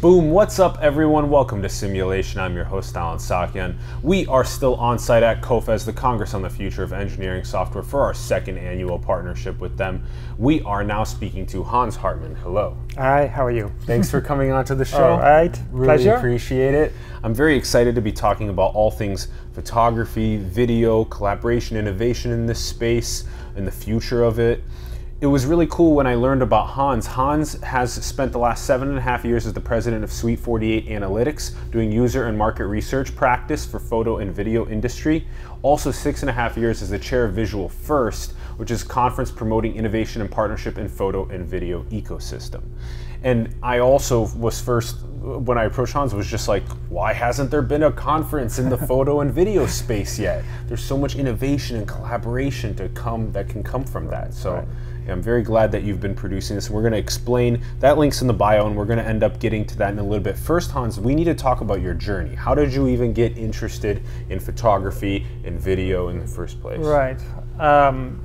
Boom, what's up everyone? Welcome to Simulation. I'm your host Allen Saakyan. We are still on site at COFES, the Congress on the Future of Engineering Software for our second annual partnership with them. We are now speaking to Hans Hartman. Hello. Hi, how are you? Thanks for coming on to the show. All right, really pleasure. appreciate it. I'm very excited to be talking about all things photography, video, collaboration, innovation in this space, and the future of it it was really cool when I learned about Hans. Hans has spent the last seven and a half years as the president of Suite 48 Analytics, doing user and market research practice for photo and video industry. Also, six and a half years as the chair of Visual 1st, which is conference promoting innovation and partnership in photo and video ecosystem. And I also was first when I approached Hans was just like, why hasn't there been a conference in the photo and video space yet? There's so much innovation and collaboration to come that can come from that. So. Right. I'm very glad that you've been producing this. We're going to explain that links in the bio, and we're going to end up getting to that in a little bit. First, Hans, we need to talk about your journey. How did you even get interested in photography and video in the first place? Right. Um,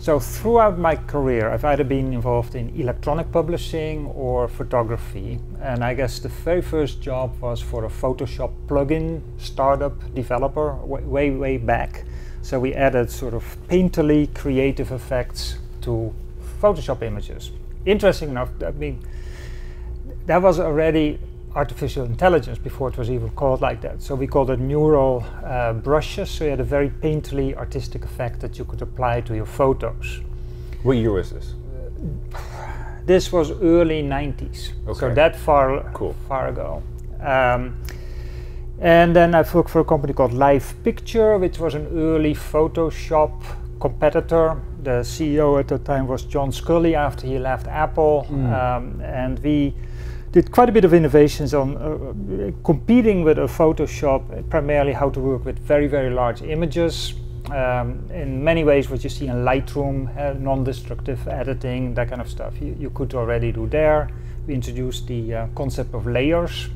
so throughout my career, I've either been involved in electronic publishing or photography. And I guess the very first job was for a Photoshop plugin startup developer way, way back. So we added sort of painterly creative effects to Photoshop images. Interesting enough, I mean, that was already artificial intelligence before it was even called like that. So we called it neural uh, brushes. So you had a very painterly artistic effect that you could apply to your photos. What year was this? this was early 90s. Okay. So that far, cool. far ago. Um, and then I worked for a company called Live Picture, which was an early Photoshop competitor. The CEO at the time was John Sculley after he left Apple. Mm. Um, and we did quite a bit of innovations on uh, competing with a Photoshop, primarily how to work with very, very large images. Um, in many ways, what you see in Lightroom, uh, non-destructive editing, that kind of stuff, you, you, could already do there. We introduced the uh, concept of layers.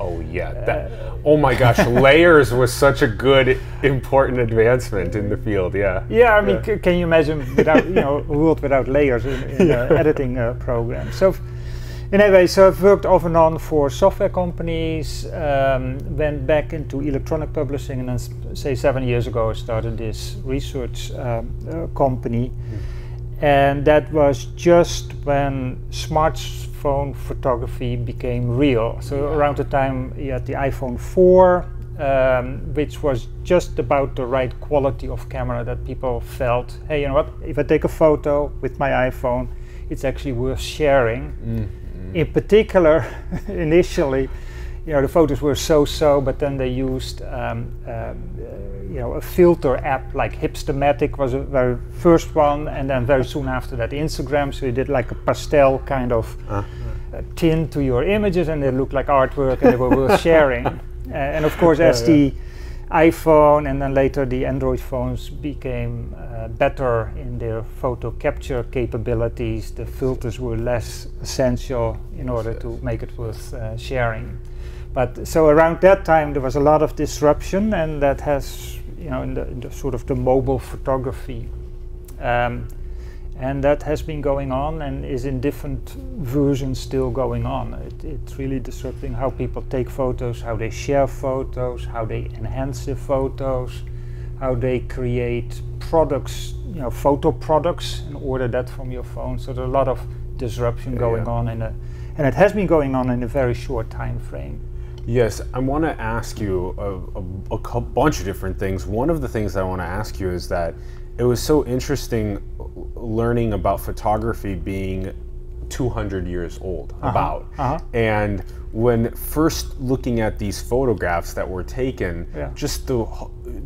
Oh yeah, that, oh my gosh, layers was such a good, important advancement in the field. Yeah. Yeah, I mean, yeah. can you imagine without you know a world without layers in, in yeah. editing uh, program? So. Anyway, so I've worked off and on for software companies, um, went back into electronic publishing, and then, say, seven years ago, I started this research um, uh, company. Mm. And that was just when smartphone photography became real. So, yeah. around the time you had the iPhone 4, um, which was just about the right quality of camera that people felt hey, you know what, if I take a photo with my iPhone, it's actually worth sharing. Mm in particular, initially, you know, the photos were so-so, but then they used, um, uh, you know, a filter app like Hipstamatic was a very first one, and then very soon after that, Instagram. So you did like a pastel kind of uh. uh, tint to your images, and they looked like artwork, and they were worth sharing. Uh, and of course, as yeah, yeah. the iPhone and then later the Android phones became uh, better in their photo capture capabilities. The filters were less essential in order to make it worth uh, sharing. But so around that time there was a lot of disruption, and that has, you know, in the, in the sort of the mobile photography. Um, and that has been going on and is in different versions still going on. It, it's really disrupting how people take photos, how they share photos, how they enhance the photos, how they create products, you know, photo products, and order that from your phone. So there's a lot of disruption yeah, going yeah. on, in a, and it has been going on in a very short time frame. Yes, I want to ask you a, a, a bunch of different things. One of the things I want to ask you is that it was so interesting learning about photography being 200 years old uh-huh. about uh-huh. and when first looking at these photographs that were taken yeah. just the,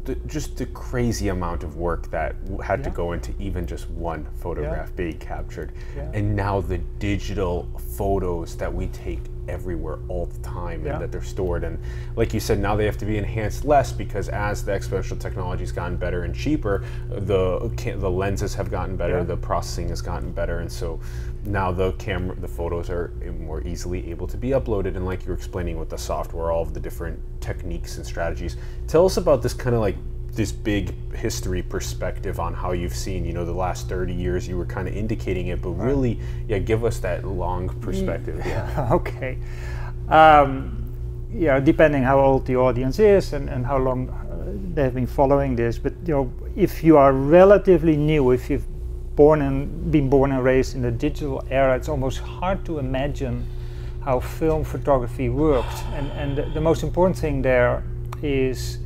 the, just the crazy amount of work that had yeah. to go into even just one photograph yeah. being captured and now the digital photos that we take everywhere all the time yeah. and that they're stored. And like you said, now they have to be enhanced less because as the exponential technology has gotten better and cheaper, the the lenses have gotten better, yeah. the processing has gotten better, and so now the camera, the photos are more easily able to be uploaded. And like you were explaining with the software, all of the different techniques and strategies. Tell us about this kind of like this big history perspective on how you've seen, you know, the last 30 years. You were kind of indicating it, but really, yeah, give us that long perspective. Yeah. okay. Um, yeah, depending how old the audience is and, and how long uh, they've been following this. But you know, if you are relatively new, if you've born and been born and raised in the digital era, it's almost hard to imagine how film photography worked. And and the, the most important thing there is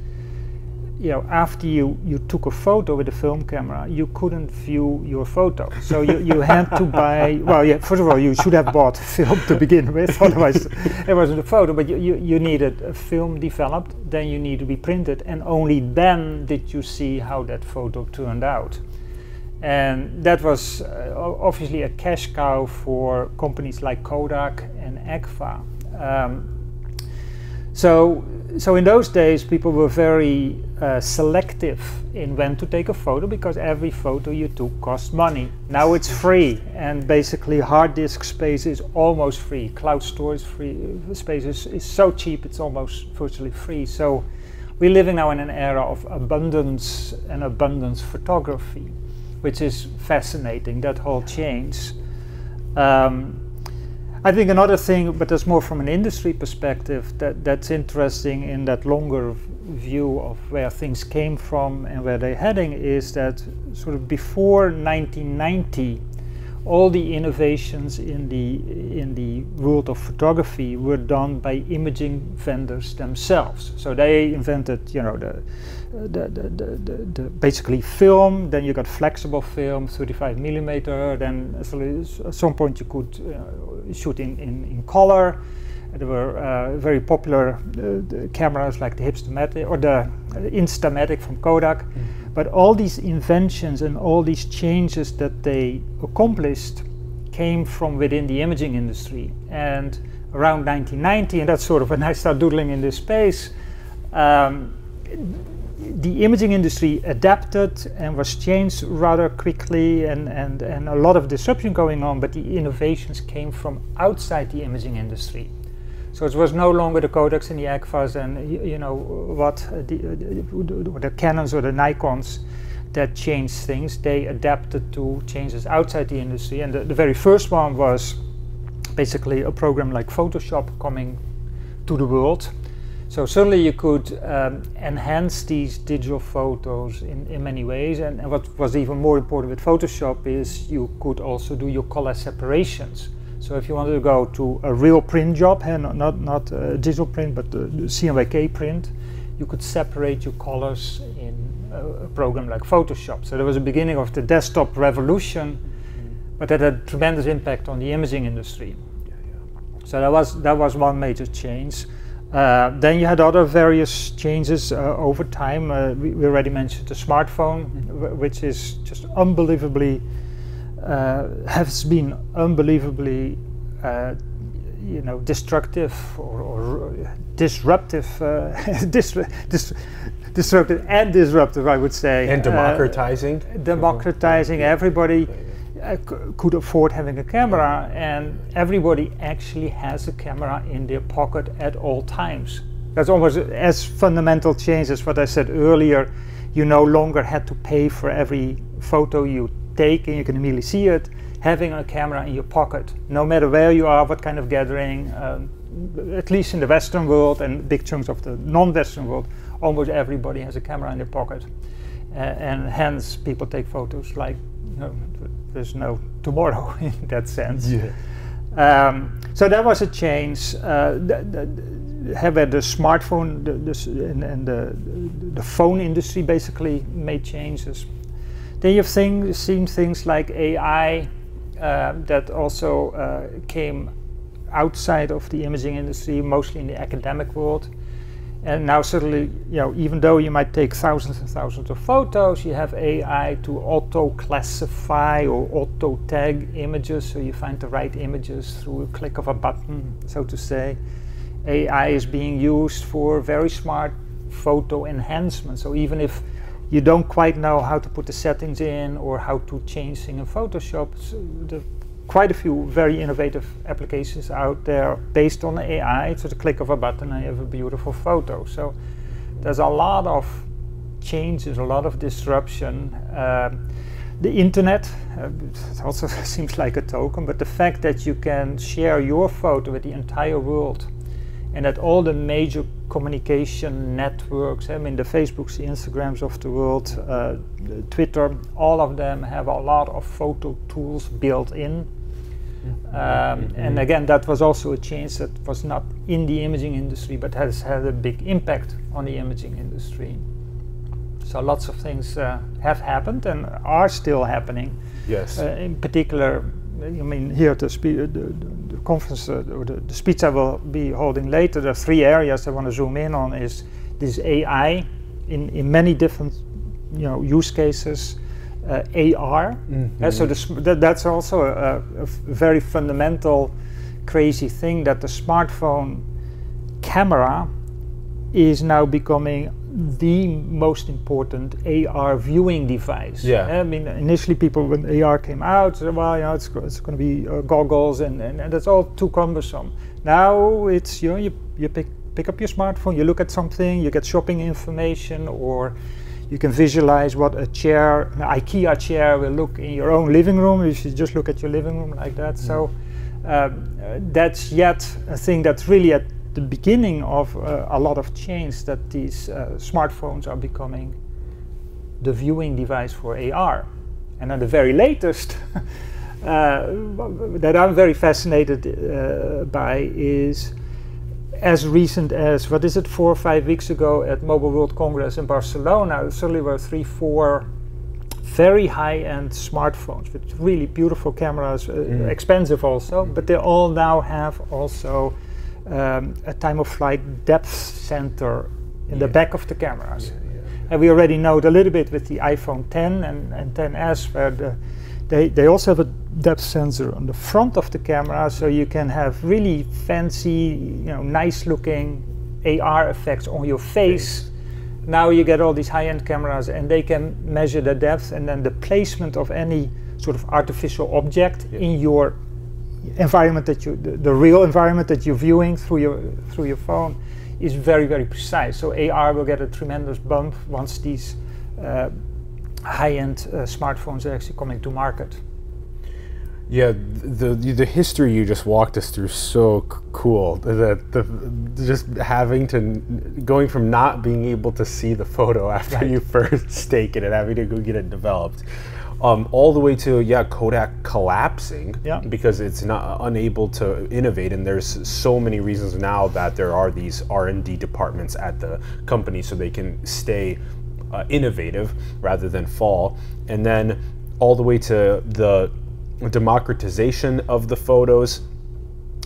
you know, after you, you took a photo with a film camera, you couldn't view your photo. So you, you had to buy, well, yeah, first of all, you should have bought film to begin with, otherwise it wasn't a photo, but you, you, you needed a film developed, then you need to be printed, and only then did you see how that photo turned out. And that was uh, obviously a cash cow for companies like Kodak and Agfa. Um, so, so in those days, people were very uh, selective in when to take a photo because every photo you took cost money. Now it's free, and basically hard disk space is almost free. Cloud storage free uh, space is, is so cheap; it's almost virtually free. So, we're living now in an era of abundance and abundance photography, which is fascinating. That whole change. Um, I think another thing, but that's more from an industry perspective, that, that's interesting in that longer view of where things came from and where they're heading is that sort of before 1990, all the innovations in the in the world of photography were done by imaging vendors themselves. So they invented, you know, the the, the, the, basically film. Then you got flexible film, 35 millimeter. Then at some point you could uh, shoot in, in, in color. There were uh, very popular uh, cameras like the Hipstamatic or the Instamatic from Kodak. Mm. But all these inventions and all these changes that they accomplished came from within the imaging industry. And around 1990, and that's sort of when I started doodling in this space, um, the imaging industry adapted and was changed rather quickly and, and, and a lot of disruption going on, but the innovations came from outside the imaging industry. So it was no longer the Kodaks and the Agfas and you know what uh, the, uh, the Canons or the Nikons that changed things. They adapted to changes outside the industry, and the, the very first one was basically a program like Photoshop coming to the world so certainly you could um, enhance these digital photos in, in many ways. And, and, what was even more important with Photoshop is you could also do your color separations. So if you wanted to go to a real print job, and not, not, not a digital print, but the, the CMYK print, you could separate your colors in a, a, program like Photoshop. So there was a beginning of the desktop revolution, mm-hmm. but that had a tremendous impact on the imaging industry. Yeah, yeah. So that was, that was one major change. Uh, then you had other various changes uh, over time. Uh, we, we, already mentioned the smartphone, mm-hmm. which is just unbelievably has been unbelievably, uh, you know, destructive or, or disruptive, dis dis disruptive and disruptive, I would say. And democratizing. democratizing everybody uh, could afford having a camera, and everybody actually has a camera in their pocket at all times. That's almost as fundamental change as what I said earlier. You no longer had to pay for every photo you take, and you can immediately see it. Having a camera in your pocket, no matter where you are, what kind of gathering, um, at least in the Western world and big chunks of the non-Western world, almost everybody has a camera in their pocket, uh, and hence people take photos like you know, there's no tomorrow in that sense. Yeah. Um, so that was a change. Uh, the, the, have the smartphone the, the, and, and, the, the phone industry basically made changes. Then you've thing, seen things like AI uh, that also uh, came outside of the imaging industry, mostly in the academic world. And now suddenly, you know, even though you might take thousands and thousands of photos, you have AI to auto-classify or auto-tag images, so you find the right images through a click of a button, so to say. AI is being used for very smart photo enhancement. So even if you don't quite know how to put the settings in or how to change things in Photoshop, the quite a few very innovative applications out there based on AI. It's at a click of a button you have a beautiful photo. So there's a lot of changes, a lot of disruption. Uh, the internet uh, also seems like a token, but the fact that you can share your photo with the entire world and that all the major communication networks, I mean the Facebooks, the Instagrams of the world, uh, Twitter, all of them have a lot of photo tools built in. Um, mm-hmm. And again, that was also a change that was not in the imaging industry, but has had a big impact on the imaging industry. So lots of things uh, have happened and are still happening. Yes. Uh, in particular, I mean, here at the, spe- the, the, the conference uh, or the, the, speech I will be holding later, there are three areas I want to zoom in on. Is this AI in, in many different, you know, use cases. Uh, AR. Mm-hmm. so that, that's also a, a, very fundamental, crazy thing that the smartphone camera is now becoming the most important AR viewing device. Yeah. I mean, initially people, when AR came out, said, well, you know, it's, it's going to be uh, goggles and, and, and, that's all too cumbersome. Now it's, you know, you, you pick, pick up your smartphone, you look at something, you get shopping information or you can visualize what a chair, an IKEA chair will look in your own living room if you just look at your living room like that. Mm. So um, uh, that's yet a thing that's really at the beginning of uh, a lot of change that these uh, smartphones are becoming the viewing device for AR. And then the very latest uh, that I'm very fascinated uh, by is as recent as, what is it, four or five weeks ago at Mobile World Congress in Barcelona, certainly were three, four very high-end smartphones with really beautiful cameras, uh, mm. expensive also, but they all now have also um, a time of flight depth sensor in yeah. the back of the cameras. Yeah, yeah, and we already know it a little bit with the iPhone 10 and, and 10s, where the, they, they also have a depth sensor on the front of the camera, so you can have really fancy, you know, nice looking AR effects on your face. Now you get all these high-end cameras and they can measure the depth and then the placement of any sort of artificial object in your environment that you, the, the, real environment that you're viewing through your through your phone, is very very precise. So AR will get a tremendous bump once these uh, high-end uh, smartphones are actually coming to market. Yeah, the the history you just walked us through so c- cool. That the, the, just having to going from not being able to see the photo after right. you first stake it and having to go get it developed um, all the way to yeah Kodak collapsing yeah. because it's not unable to innovate and there's so many reasons now that there are these R&D departments at the company so they can stay uh, innovative rather than fall and then all the way to the democratization of the photos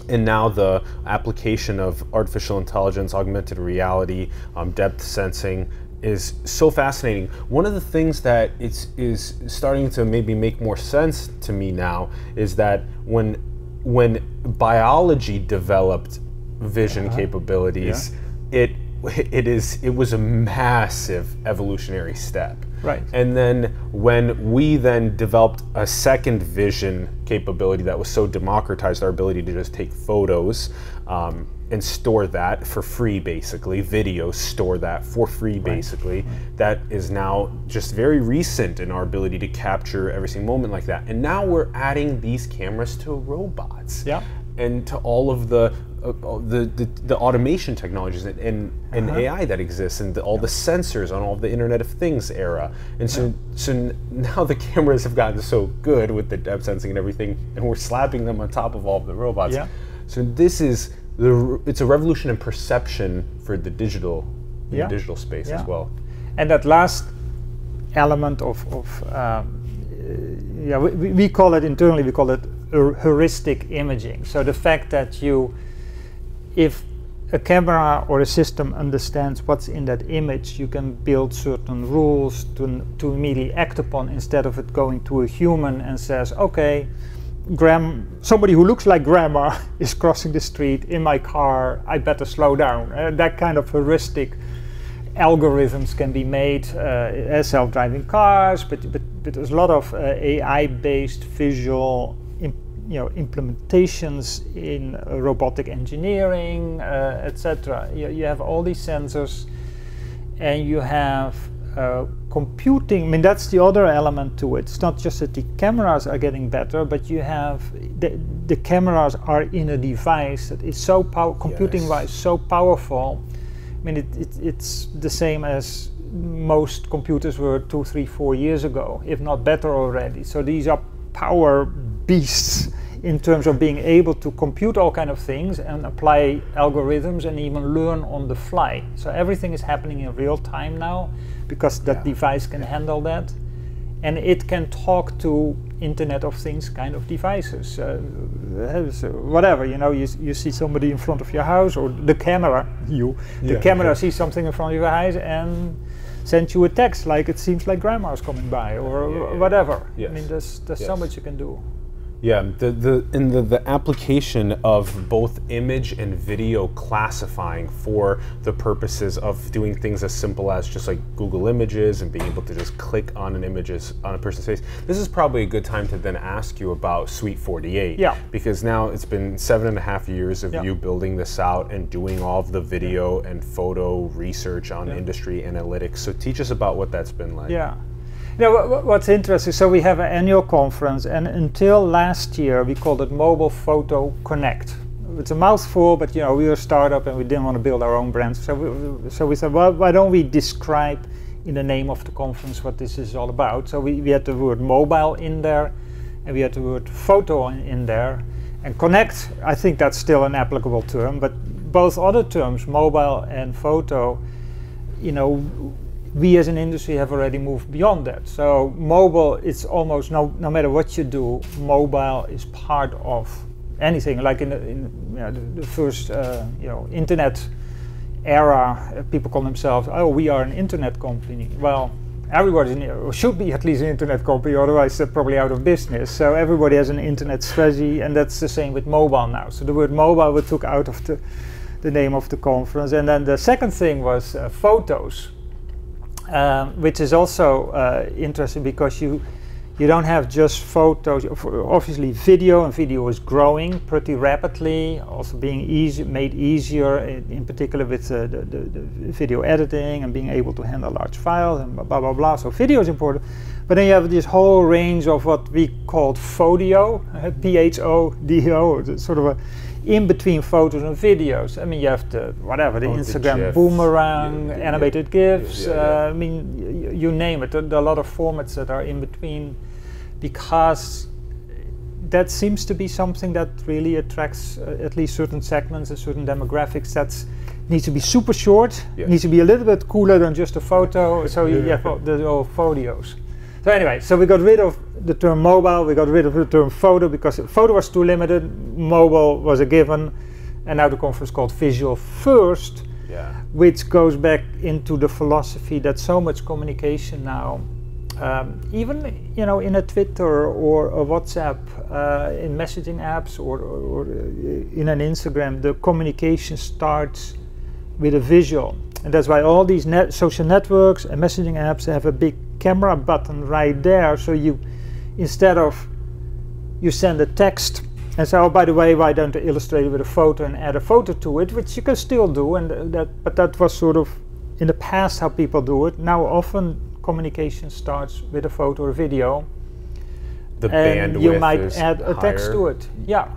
and now the application of artificial intelligence, augmented reality, um, depth sensing, is so fascinating. One of the things that it's is starting to maybe make more sense to me now is that when when biology developed vision uh-huh. capabilities, yeah. it it is it was a massive evolutionary step. Right. And then when we then developed a second vision capability that was so democratized, our ability to just take photos um, and store that for free basically video store that for free basically right. that is now just very recent in our ability to capture every single moment like that and now we're adding these cameras to robots yeah and to all of the uh, the, the, the automation technologies and, and, and uh-huh. AI that exists and the, all yeah. the sensors on all the Internet of Things era. And so, yeah. so now the cameras have gotten so good with the depth sensing and everything, and we're slapping them on top of all of the robots. Yeah. So this is the, it's a revolution in perception for the digital yeah. the digital space yeah. as well. And that last element of, of um, yeah, we, we call it internally, we call it heuristic imaging. So the fact that you, if a camera or a system understands what's in that image, you can build certain rules to, to immediately act upon instead of it going to a human and says, okay, Gram, somebody who looks like grandma is crossing the street in my car. I better slow down. Uh, that kind of heuristic algorithms can be made uh, as self-driving cars, but, but, but there's a lot of uh, AI-based visual you know, implementations in uh, robotic engineering, uh, etc. You, you have all these sensors, and you have uh, computing. I mean, that's the other element to it. It's not just that the cameras are getting better, but you have the, the cameras are in a device that is so power, computing-wise, Yes. so powerful. I mean, it, it, it's the same as most computers were two, three, four years ago, if not better already. So these are power beasts in terms of being able to compute all kind of things and apply algorithms and even learn on the fly. So everything is happening in real time now because that Yeah. device can handle that. And it can talk to Internet of Things kind of devices. Uh, uh, so whatever, you know, you, you see somebody in front of your house or the camera, you, the Yeah. camera sees something in front of your house and sends you a text like it seems like grandma's coming by or Yeah, yeah, whatever. I Yes. mean, there's, there's so much you can do. Yeah, the, the in the, the application of both image and video classifying for the purposes of doing things as simple as just like Google Images and being able to just click on an images on a person's face. This is probably a good time to then ask you about Suite 48. Yeah. Because now it's been seven and a half years of Yeah. you building this out and doing all of the video and photo research on industry analytics. So teach us about what that's been like. Yeah. Know, wha- wha- what's interesting, so we have an annual conference, and until last year, we called it Mobile Photo Connect. It's a mouthful, but you know, we were a startup and we didn't want to build our own brand. So we, so we said, well, why don't we describe in the name of the conference what this is all about? So we, we had the word mobile in there, and we had the word photo in, in there. And connect, I think that's still an applicable term, but both other terms, mobile and photo, you know, we as an industry have already moved beyond that. So mobile, it's almost no, no matter what you do, mobile is part of anything. Like in the, in, you know, the, the first, uh, you know, internet era, uh, people call themselves, oh, we are an internet company. Well, everybody should be at least an internet company, otherwise they're probably out of business. So everybody has an internet strategy, and that's the same with mobile now. So the word mobile we took out of the, the name of the conference. And then the second thing was uh, photos um, which is also uh, interesting because you you don't have just photos. Obviously, video and video is growing pretty rapidly. Also, being easy made easier, in, in particular with uh, the, the, the video editing and being able to handle large files and blah blah blah. So video is important, but then you have this whole range of what we called phodio, P H O D O, it's sort of a in between photos and videos. I mean, you have the whatever the Oh, the Instagram GIFs, boomerang, yeah, yeah, animated yeah, GIFs. yeah. Uh, I mean, you name it. There there are a lot of formats that are in between, because that seems to be something that really attracts uh, at least certain segments and certain demographics. That's needs to be super short. Needs to be a little bit cooler than just a photo. So you Yeah. have the old photos. So anyway, so we got rid of the term mobile, we got rid of the term photo because photo was too limited, mobile was a given, and now the conference called Visual 1st, Yeah. which goes back into the philosophy that so much communication now, um, even you know in a Twitter or a WhatsApp, uh, in messaging apps or, or, or uh, in an Instagram, the communication starts with a visual, and that's why all these net social networks and messaging apps have a big camera button right there. So you, instead of you send a text and say, oh, by the way, why don't I illustrate it with a photo and add a photo to it, which you can still do, and that, but that was sort of in the past how people do it. Now often communication starts with a photo or video, The and bandwidth you might add a text to it. Yeah,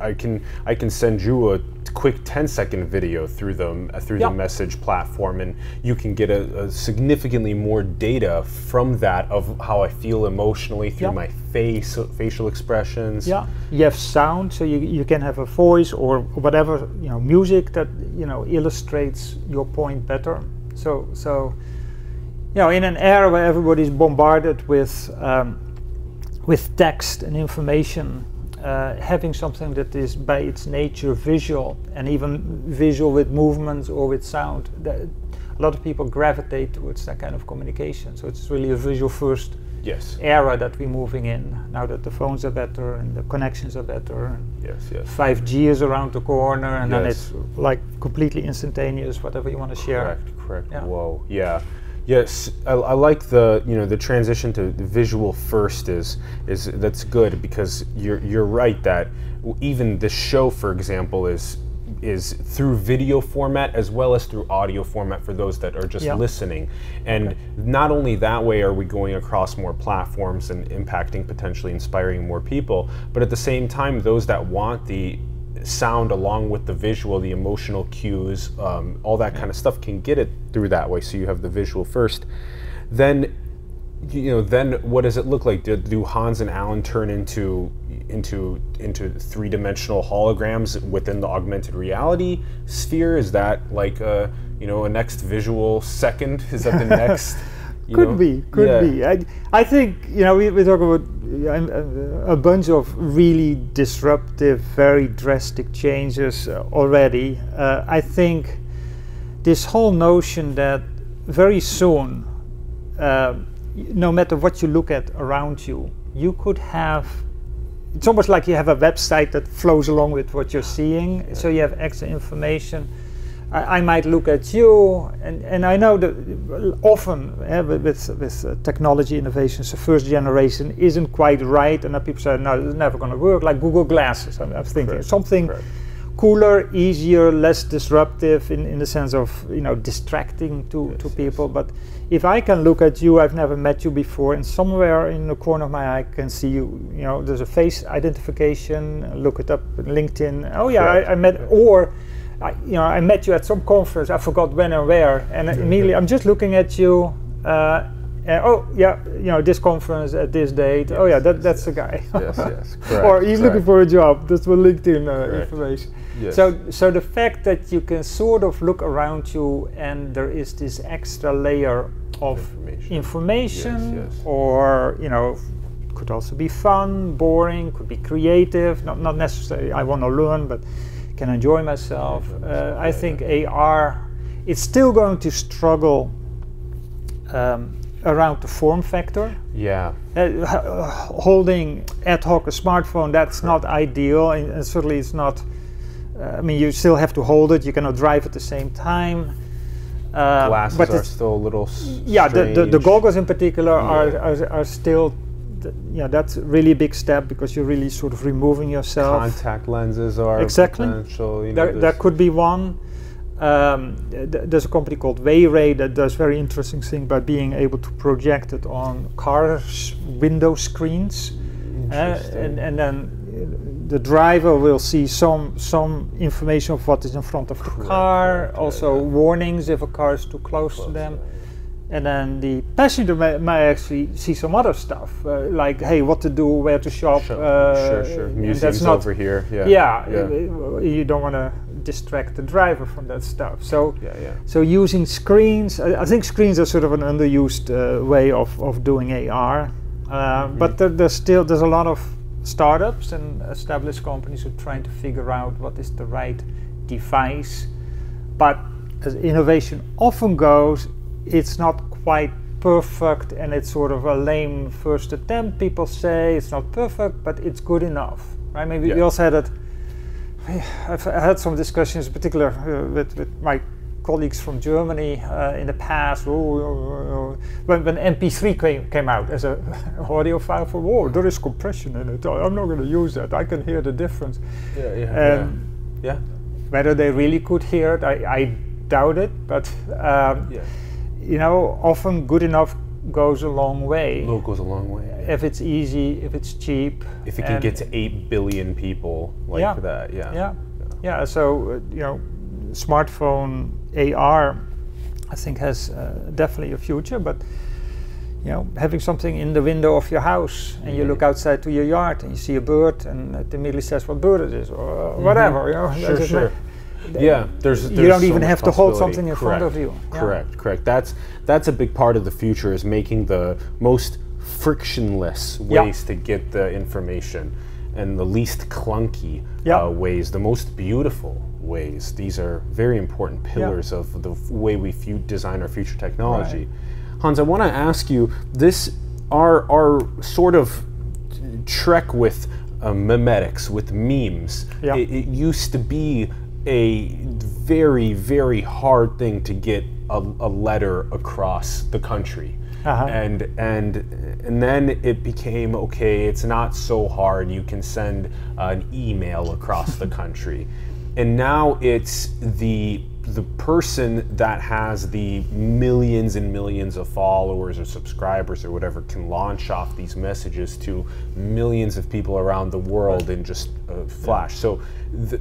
I can I can send you a quick 10 second video through the uh, through Yeah. the message platform and you can get a, a significantly more data from that of how I feel emotionally through Yeah. my face facial expressions yeah. You have sound, so you, you can have a voice or whatever you know music that you know illustrates your point better. So so you know in an era where everybody's bombarded with um, with text and information, uh, having something that is by its nature visual and even visual with movements or with sound, that a lot of people gravitate towards that kind of communication. So it's really a visual first yes era that we're moving in now that the phones are better and the connections are better and yes yes 5G is around the corner and then it's like completely instantaneous whatever you want to share. Correct, correct. Yeah. Whoa, yeah. Yes, I, I like the you know the transition to the visual first is is that's good because you're you're right that even the show, for example, is is through video format as well as through audio format for those that are just Yeah. listening. And not only that way are we going across more platforms and impacting potentially inspiring more people, but at the same time, those that want the sound along with the visual, the emotional cues, um, all that kind of stuff can get it through that way. So you have the visual first. Then you know, then what does it look like? Do, do Hans and Allen turn into into into three dimensional holograms within the augmented reality sphere? Is that like a you know a next visual second? Is that the next? Could know? be, could Yeah. be. I, I think you know we, we talk about uh, a bunch of really disruptive, very drastic changes already. Uh, I think this whole notion that very soon, uh, no matter what you look at around you, you could have. It's almost like you have a website that flows along with what you're seeing, so you have extra information. I, I might look at you, and, and I know that often eh, with, with, uh, technology innovations, the first generation isn't quite right, and then people say, no, it's never going to work, like Google Glasses. I'm, I'm thinking Correct, something correct. cooler, easier, less disruptive in, in the sense of you know distracting to, to Yes, people. But if I can look at you, I've never met you before, and somewhere in the corner of my eye I can see you. You know, there's a face identification. Look it up on LinkedIn. Oh yeah, I, I met or. I, you know, I met you at some conference. I forgot when and where, and immediately I'm just looking at you. Uh, and, oh yeah, you know this conference at this date. oh yeah, that, yes, that's the guy. Yes, yes, correct, or correct, he's looking for a job. That's what LinkedIn uh, information. Yes. So, so the fact that you can sort of look around you and there is this extra layer of Information. information, Yes, yes. or you know, could also be fun, boring, could be creative. Not not necessarily I want to learn, but can enjoy myself. Uh, I think AR, it's still going to struggle um, around the form factor. yeah, Uh, holding ad hoc a smartphone that's not ideal and, certainly it's not uh, i mean you still have to hold it you cannot drive at the same time uh, glasses but are still a little. yeah the, the, the goggles in particular are, are, are still th- yeah that's really a big step because you're really sort of removing yourself Contact lenses are Exactly. potential. You know, there, there could be one. Um, th- there's a company called Wayray that does very interesting thing by being able to project it on cars window screens, uh, and and then the driver will see some some information of what is in front of the Correct, car, yeah, also yeah. warnings if a car is too close, to them. yeah. And then the passenger may, may actually see some other stuff, uh, like hey, what to do, where to shop. Sure, uh, sure, sure. Museums not over here. Yeah. yeah, Yeah. uh, you don't want to distract the driver from that stuff. So, Yeah. Yeah. so using screens, I, I think screens are sort of an underused uh, way of, of doing AR. Uh, But there, there's still there's a lot of startups and established companies who are trying to figure out what is the right device. But as innovation often goes, it's not quite perfect and it's sort of a lame first attempt. People say it's not perfect, but it's good enough. Right? Maybe we Yeah. also had it. I've had some discussions, in particular uh, with, with my colleagues from Germany uh, in the past. Oh, oh, oh, when, when MP3 came, came out as a audio file for, oh, there is compression in it. I'm not going to use that. I can hear the difference. Yeah. Yeah. Um, yeah. Whether they really could hear it, I, I doubt it. But um, Yeah. You know, often good enough goes a long way. Low goes a long way. If it's easy, if it's cheap. If it can get to eight billion people like Yeah. that, yeah. yeah yeah so uh, you know smartphone ar i think has uh, definitely a future but you know having something in the window of your house and you Mhm. look outside to your yard and you see a bird and it immediately says what bird it is or whatever you know Mm-hmm. Sure, sure. Yeah, there's, you don't so even have to hold something in front of you Yeah. Correct, correct. That's that's a big part of the future is making the most frictionless Yeah. ways to get the information and the least clunky Yeah. uh, ways, the most beautiful ways. These are very important pillars of the way we design our future technology. Hans, I want to ask you this: our our sort of trek with uh, memetics, with memes. Yeah. It, it used to be a very, very hard thing to get a, a letter across the country. Uh-huh. And and and then it became okay. It's not so hard. You can send an email across the country. and now it's the the person that has the millions and millions of followers or subscribers or whatever can launch off these messages to millions of people around the world in just a flash. So th-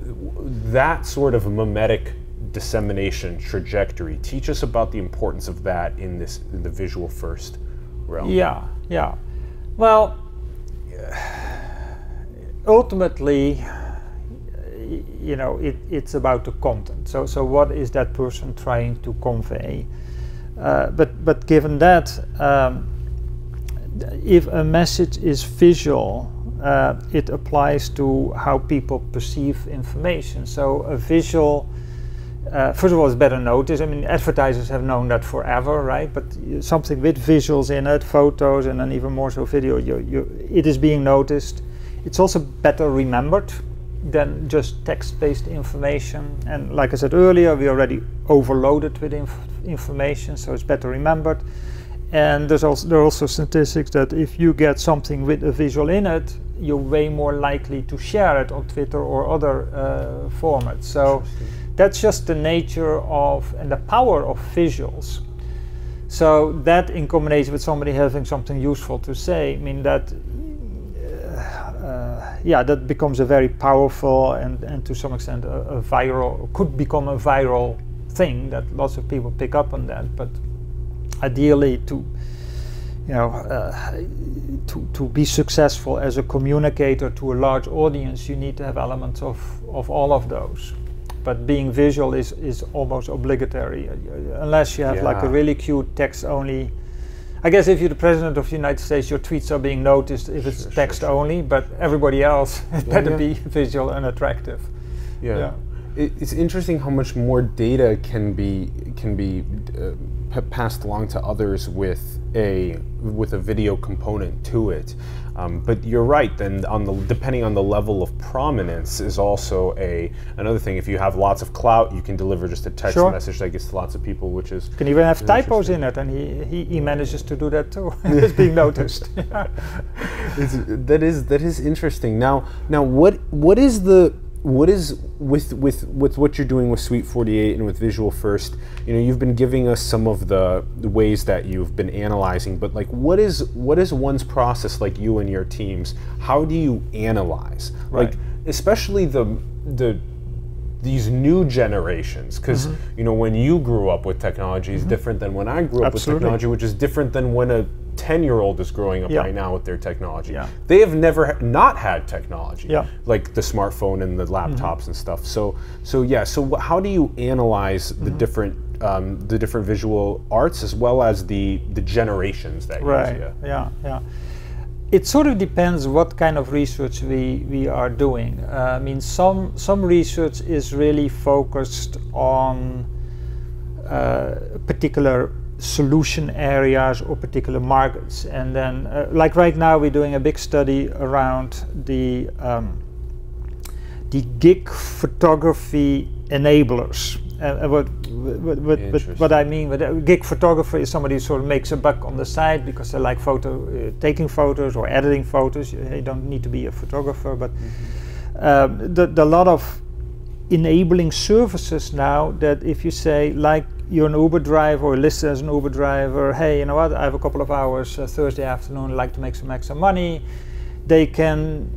that sort of memetic dissemination trajectory. Teach us about the importance of that in this in the visual first realm. Yeah, yeah. Well, ultimately, you know, it, it's about the content. So, so what is that person trying to convey? Uh, but, but given that, um, if a message is visual, uh, it applies to how people perceive information. So a visual, uh, first of all, is better noticed. I mean, advertisers have known that forever, right? But something with visuals in it, photos, and then even more so video, you, you, it is being noticed. It's also better remembered than just text-based information. And like I said earlier, we already overloaded with inf information, so it's better remembered. And there's also there are also statistics that if you get something with a visual in it, you're way more likely to share it on Twitter or other uh, formats. So that's just the nature of and the power of visuals. So that in combination with somebody having something useful to say, I mean that yeah, that becomes a very powerful and, and to some extent a, a, viral, could become a viral thing that lots of people pick up on that. But ideally, to you know, uh, to, to be successful as a communicator to a large audience, you need to have elements of, of all of those. But being visual is, is almost obligatory, uh, unless you have yeah. like a really cute text only I guess if you're the president of the United States, your tweets are being noticed if it's sure, text sure, only, but everybody else it yeah, better yeah. be visual and attractive. Yeah. yeah. It, it's interesting how much more data can be can be uh, passed along to others with a with a video component to it. Um, but you're right. Then, on the depending on the level of prominence, is also a another thing. If you have lots of clout, you can deliver just a text sure. message that gets to lots of people, which is can even have typos in it, and he, he, he manages to do that too. it's being noticed. that is that is interesting. Now now what what is the what is with with with what you're doing with Suite 48 and with Visual 1st? You know, you've been giving us some of the, the, ways that you've been analyzing, but like, what is what is one's process like you and your teams? How do you analyze? Right. Like, especially the the these new generations because mm-hmm. you know when you grew up with technology is mm-hmm. different than when i grew up Absolutely. with technology which is different than when a 10 year old is growing up yeah. right now with their technology. Yeah. They have never not had technology, yeah. like the smartphone and the laptops mm-hmm. and stuff. So, so yeah, so how do you analyze mm-hmm. the different um, the different visual arts as well as the the generations that right. use Yeah, yeah. It sort of depends what kind of research we, we are doing. Uh, I mean, some some research is really focused on uh, particular solution areas or particular markets. And then, uh, like right now, we're doing a big study around the um, the gig photography enablers. Uh, what, what, what, what, I mean with a gig photographer is somebody who sort of makes a buck on the side because they like photo, uh, taking photos or editing photos. You don't need to be a photographer, but mm-hmm. um, the, the lot of enabling services now that if you say like you're an Uber driver or listed as an Uber driver, hey, you know what, I have a couple of hours uh, Thursday afternoon, I'd like to make some extra money. They can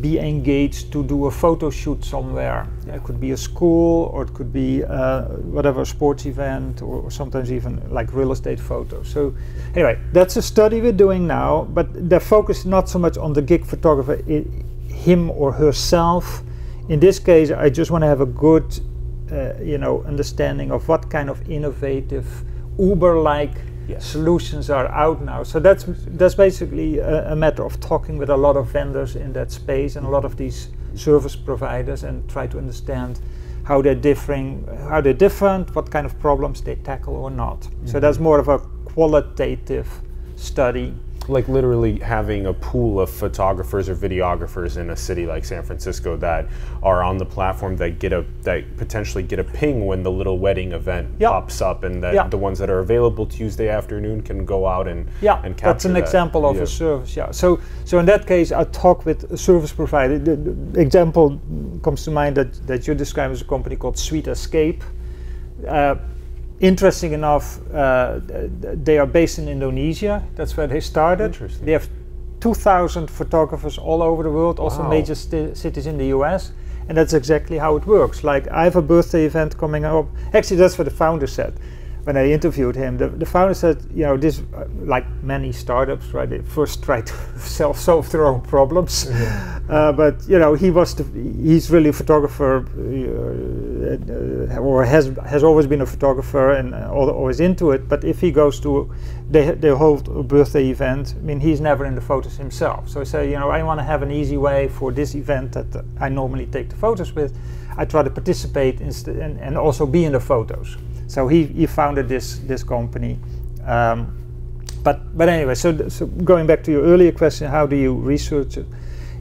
be engaged to do a photo shoot somewhere. It could be a school or it could be uh, whatever sports event or, or, sometimes even like real estate photos. So anyway, that's a study we're doing now, but they're focused not so much on the gig photographer, I, him or herself. In this case, I just want to have a good you know understanding of what kind of innovative Uber-like yes. solutions are out now. So that's that's basically a, a, matter of talking with a lot of vendors in that space and a lot of these service providers and try to understand how they're differing, how they're different, what kind of problems they tackle or not. Mm-hmm. So that's more of a qualitative study. Like literally having a pool of photographers or videographers in a city like San Francisco that are on the platform that get a that potentially get a ping when the little wedding event Yeah. pops up, and that Yeah. the ones that are available Tuesday afternoon can go out and Yeah, and capture that's an that. example of Yeah. a service. Yeah. So, so in that case, I talk with a service provider. The, the example comes to mind that that you describe as a company called Sweet Escape. Uh, interesting enough, uh, th- th- they are based in Indonesia. That's where they started. Interesting. They have 2,000 photographers all over the world, also Wow. major cities in the US. And that's exactly how it works. Like, I have a birthday event coming up. Actually, that's what the founder said when I interviewed him. The, the founder said, you know, this, uh, like many startups, right, they first try to self solve their own problems. Uh, but, you know, he was, the, he's really a photographer, uh, uh, or has, has always been a photographer and uh, always into it. But if he goes to, they, they hold a birthday event, I mean, he's never in the photos himself. So I say, you know, I want to have an easy way for this event that I normally take the photos with. I try to participate and, and also be in the photos. So he, he founded this this company. Um, but but anyway, so, so going back to your earlier question, how do you research it?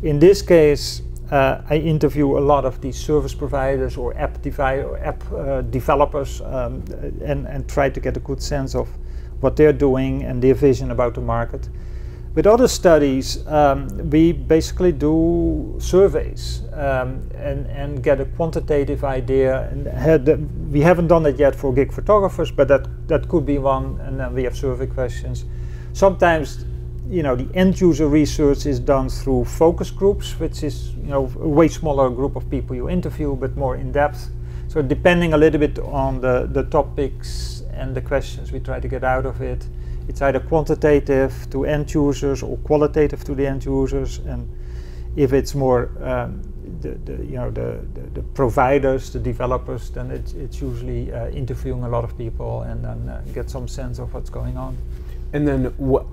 In this case, uh, I interview a lot of these service providers or app, or app uh, developers um, and, and try to get a good sense of what they're doing and their vision about the market. With other studies, um, we basically do surveys um, and, and get a quantitative idea. And had we haven't done it yet for gig photographers, but that, that could be one. And then we have survey questions. Sometimes, you know, the end user research is done through focus groups, which is you know a way smaller group of people you interview, but more in depth. So depending a little bit on the, the topics and the questions we try to get out of it, it's either quantitative to end users or qualitative to the end users. And if it's more um, the, the you know the, the, the providers, the developers, then it's, it's usually uh, interviewing a lot of people and then uh, get some sense of what's going on. And then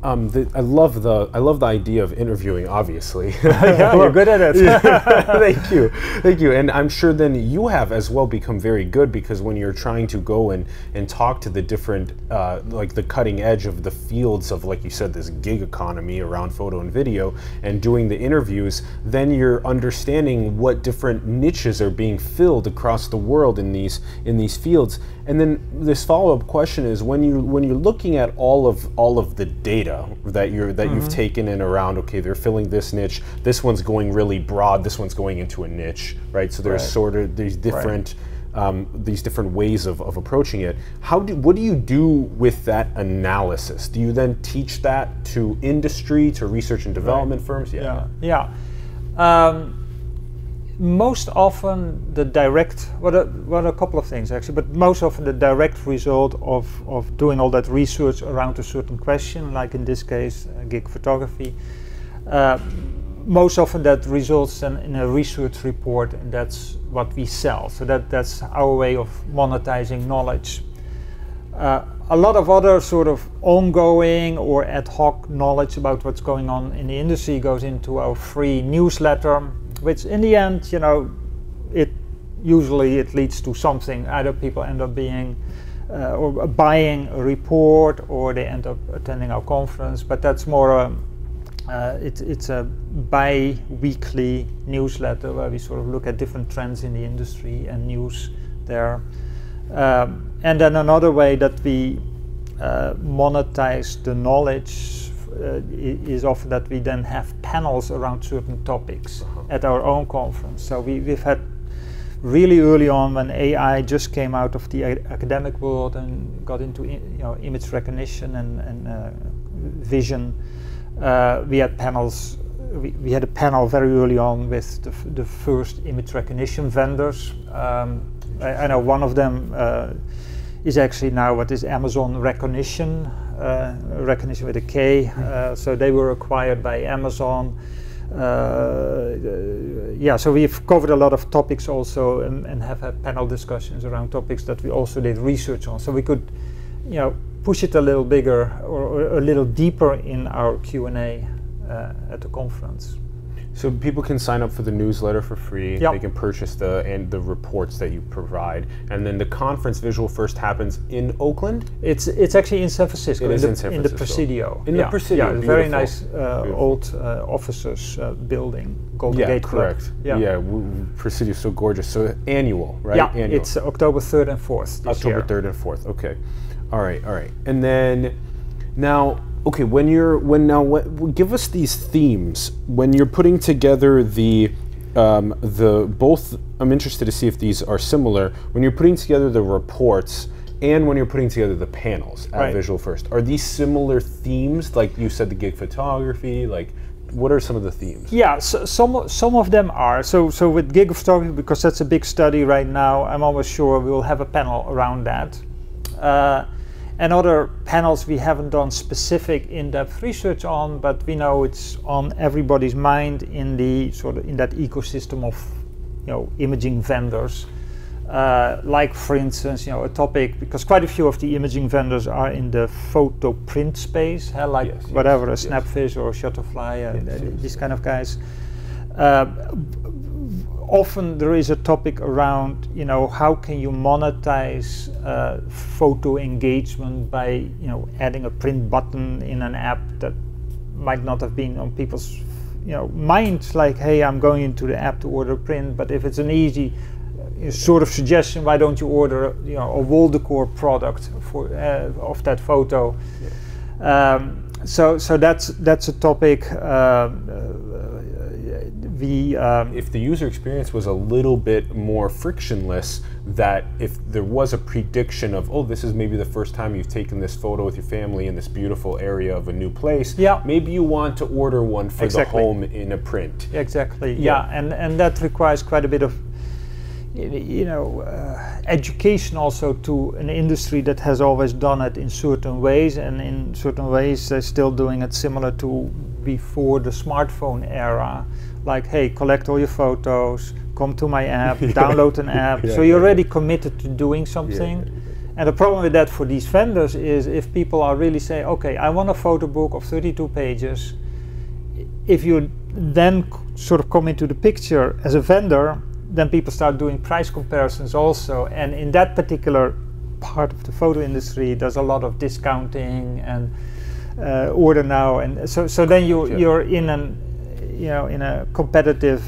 um, the, I love the I love the idea of interviewing. Obviously, yeah, you're good at it. thank you, thank you. And I'm sure then you have as well become very good because when you're trying to go and and talk to the different uh, like the cutting edge of the fields of like you said this gig economy around photo and video and doing the interviews, then you're understanding what different niches are being filled across the world in these in these fields. And then this follow-up question is when you when you're looking at all of all of the data that you're that you've taken in around okay they're filling this niche this one's going really broad this one's going into a niche right? So there's Right. sort of these different um, these different ways of, of approaching it. How do what do you do with that analysis? Do you then teach that to industry to research and development firms? Yeah. Yeah. Um, most often the direct, well, a, well, a couple of things actually, but most often the direct result of, of doing all that research around a certain question, like in this case, uh, gig photography, uh, most often that results in, in a research report, and that's what we sell. So that, that's our way of monetizing knowledge. Uh, a lot of other sort of ongoing or ad hoc knowledge about what's going on in the industry goes into our free newsletter, which in the end, you know, it usually it leads to something. Either people end up being uh, or buying a report, or they end up attending our conference. But that's more a uh, it, it's a bi-weekly newsletter where we sort of look at different trends in the industry and news there. Um, and then another way that we uh, monetize the knowledge is often that we then have panels around certain topics at our own conference. So we, we've had really early on when AI just came out of the a- academic world and got into i- you know image recognition and, and uh, vision. Uh, we had panels. We, we had a panel very early on with the, f- the first image recognition vendors. Um, I, I know one of them uh, is actually now what is Amazon Rekognition, uh, recognition with a K. Uh, so they were acquired by Amazon. Uh, yeah, so we've covered a lot of topics also and, and have had panel discussions around topics that we also did research on. So we could, you know, push it a little bigger or, or a little deeper in our Q&A uh, at the conference. So people can sign up for the newsletter for free. Yep. They can purchase the and the reports that you provide, and then the conference Visual 1st happens in Oakland. It's it's actually in San Francisco. It is the, in San the Presidio. In the. Presidio, Yeah, very nice uh, old uh, officers uh, building. Golden yeah, Gate Club. correct. Yeah. yeah. w- w- Presidio's so gorgeous. So annual, right? Yeah, annual. it's October third and fourth October third and fourth. Okay, all right, all right. And then now, okay, when you're when now what, give us these themes when you're putting together the um, the both. I'm interested to see if these are similar when you're putting together the reports. And when you're putting together the panels at Right. Visual 1st, are these similar themes? Like you said, the gig photography. Like, what are some of the themes? Yeah, so, some some of them are. So so with gig photography, because that's a big study right now. I'm almost sure we will have a panel around that. Uh, and other panels we haven't done specific in-depth research on, but we know it's on everybody's mind in the sort of in that ecosystem of you know imaging vendors. Uh, like for instance, you know, a topic because quite a few of the imaging vendors are in the photo print space, huh, like Yes, yes, whatever a yes. Snapfish or Shutterfly, uh, Yes, th- yes. these kind of guys. Uh, often there is a topic around, you know, how can you monetize uh, photo engagement by, you know, adding a print button in an app that might not have been on people's, you know, minds. Like, hey, I'm going into the app to order a print, but if it's an easy uh, sort of suggestion, why don't you order, you know, a wall decor product for uh, of that photo? Um, so, so that's that's a topic. Um, we um, if the user experience was a little bit more frictionless, that if there was a prediction of, oh, this is maybe the first time you've taken this photo with your family in this beautiful area of a new place, Yeah. maybe you want to order one for Exactly. the home in a print. Exactly. Yeah. Yeah, and and that requires quite a bit of, you know, uh, education also to an industry that has always done it in certain ways, and in certain ways they're still doing it similar to before the smartphone era. Like, hey, collect all your photos, come to my app, Yeah. download an app. Yeah, so you're already committed to doing something. And the problem with that for these vendors is if people are really say, okay, I want a photo book of 32 pages, if you then sort of come into the picture as a vendor, then people start doing price comparisons also. And in that particular part of the photo industry, there's a lot of discounting and uh, order now, and so so then you you're in an you know in a competitive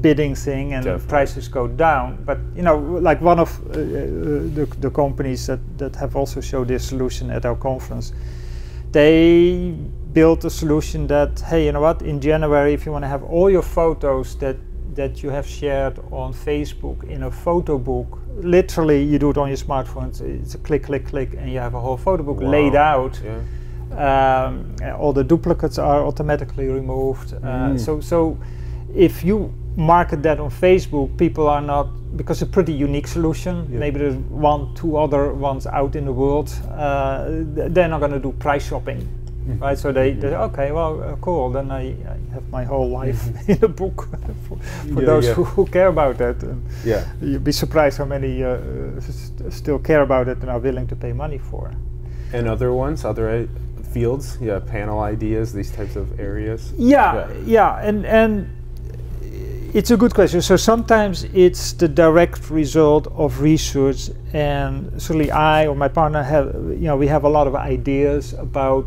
bidding thing, and Definitely. prices go down. But you know, like one of uh, uh, the the companies that that have also showed this solution at our conference, they built a solution that hey you know what in january if you want to have all your photos that that you have shared on facebook in a photo book literally you do it on your smartphone it's, it's a click click click and you have a whole photo book laid out Yeah. Um, all the duplicates are automatically removed. Uh, Mm. So, so if you market that on Facebook, people are not because it's a pretty unique solution. Yeah. Maybe there's one, two other ones out in the world. Uh, they're not going to do price shopping, Mm. right? So they, they okay, well, uh, cool. Then I, I have my whole life in a book for, for Yeah, those yeah. Who, who care about that. And Yeah. you'd be surprised how many uh, uh, s- still care about it and are willing to pay money for. And other ones, other fields, yeah, panel ideas, these types of areas. Yeah, Yeah. yeah, and and it's a good question. So sometimes it's the direct result of research, and certainly I or my partner have, you know, we have a lot of ideas about,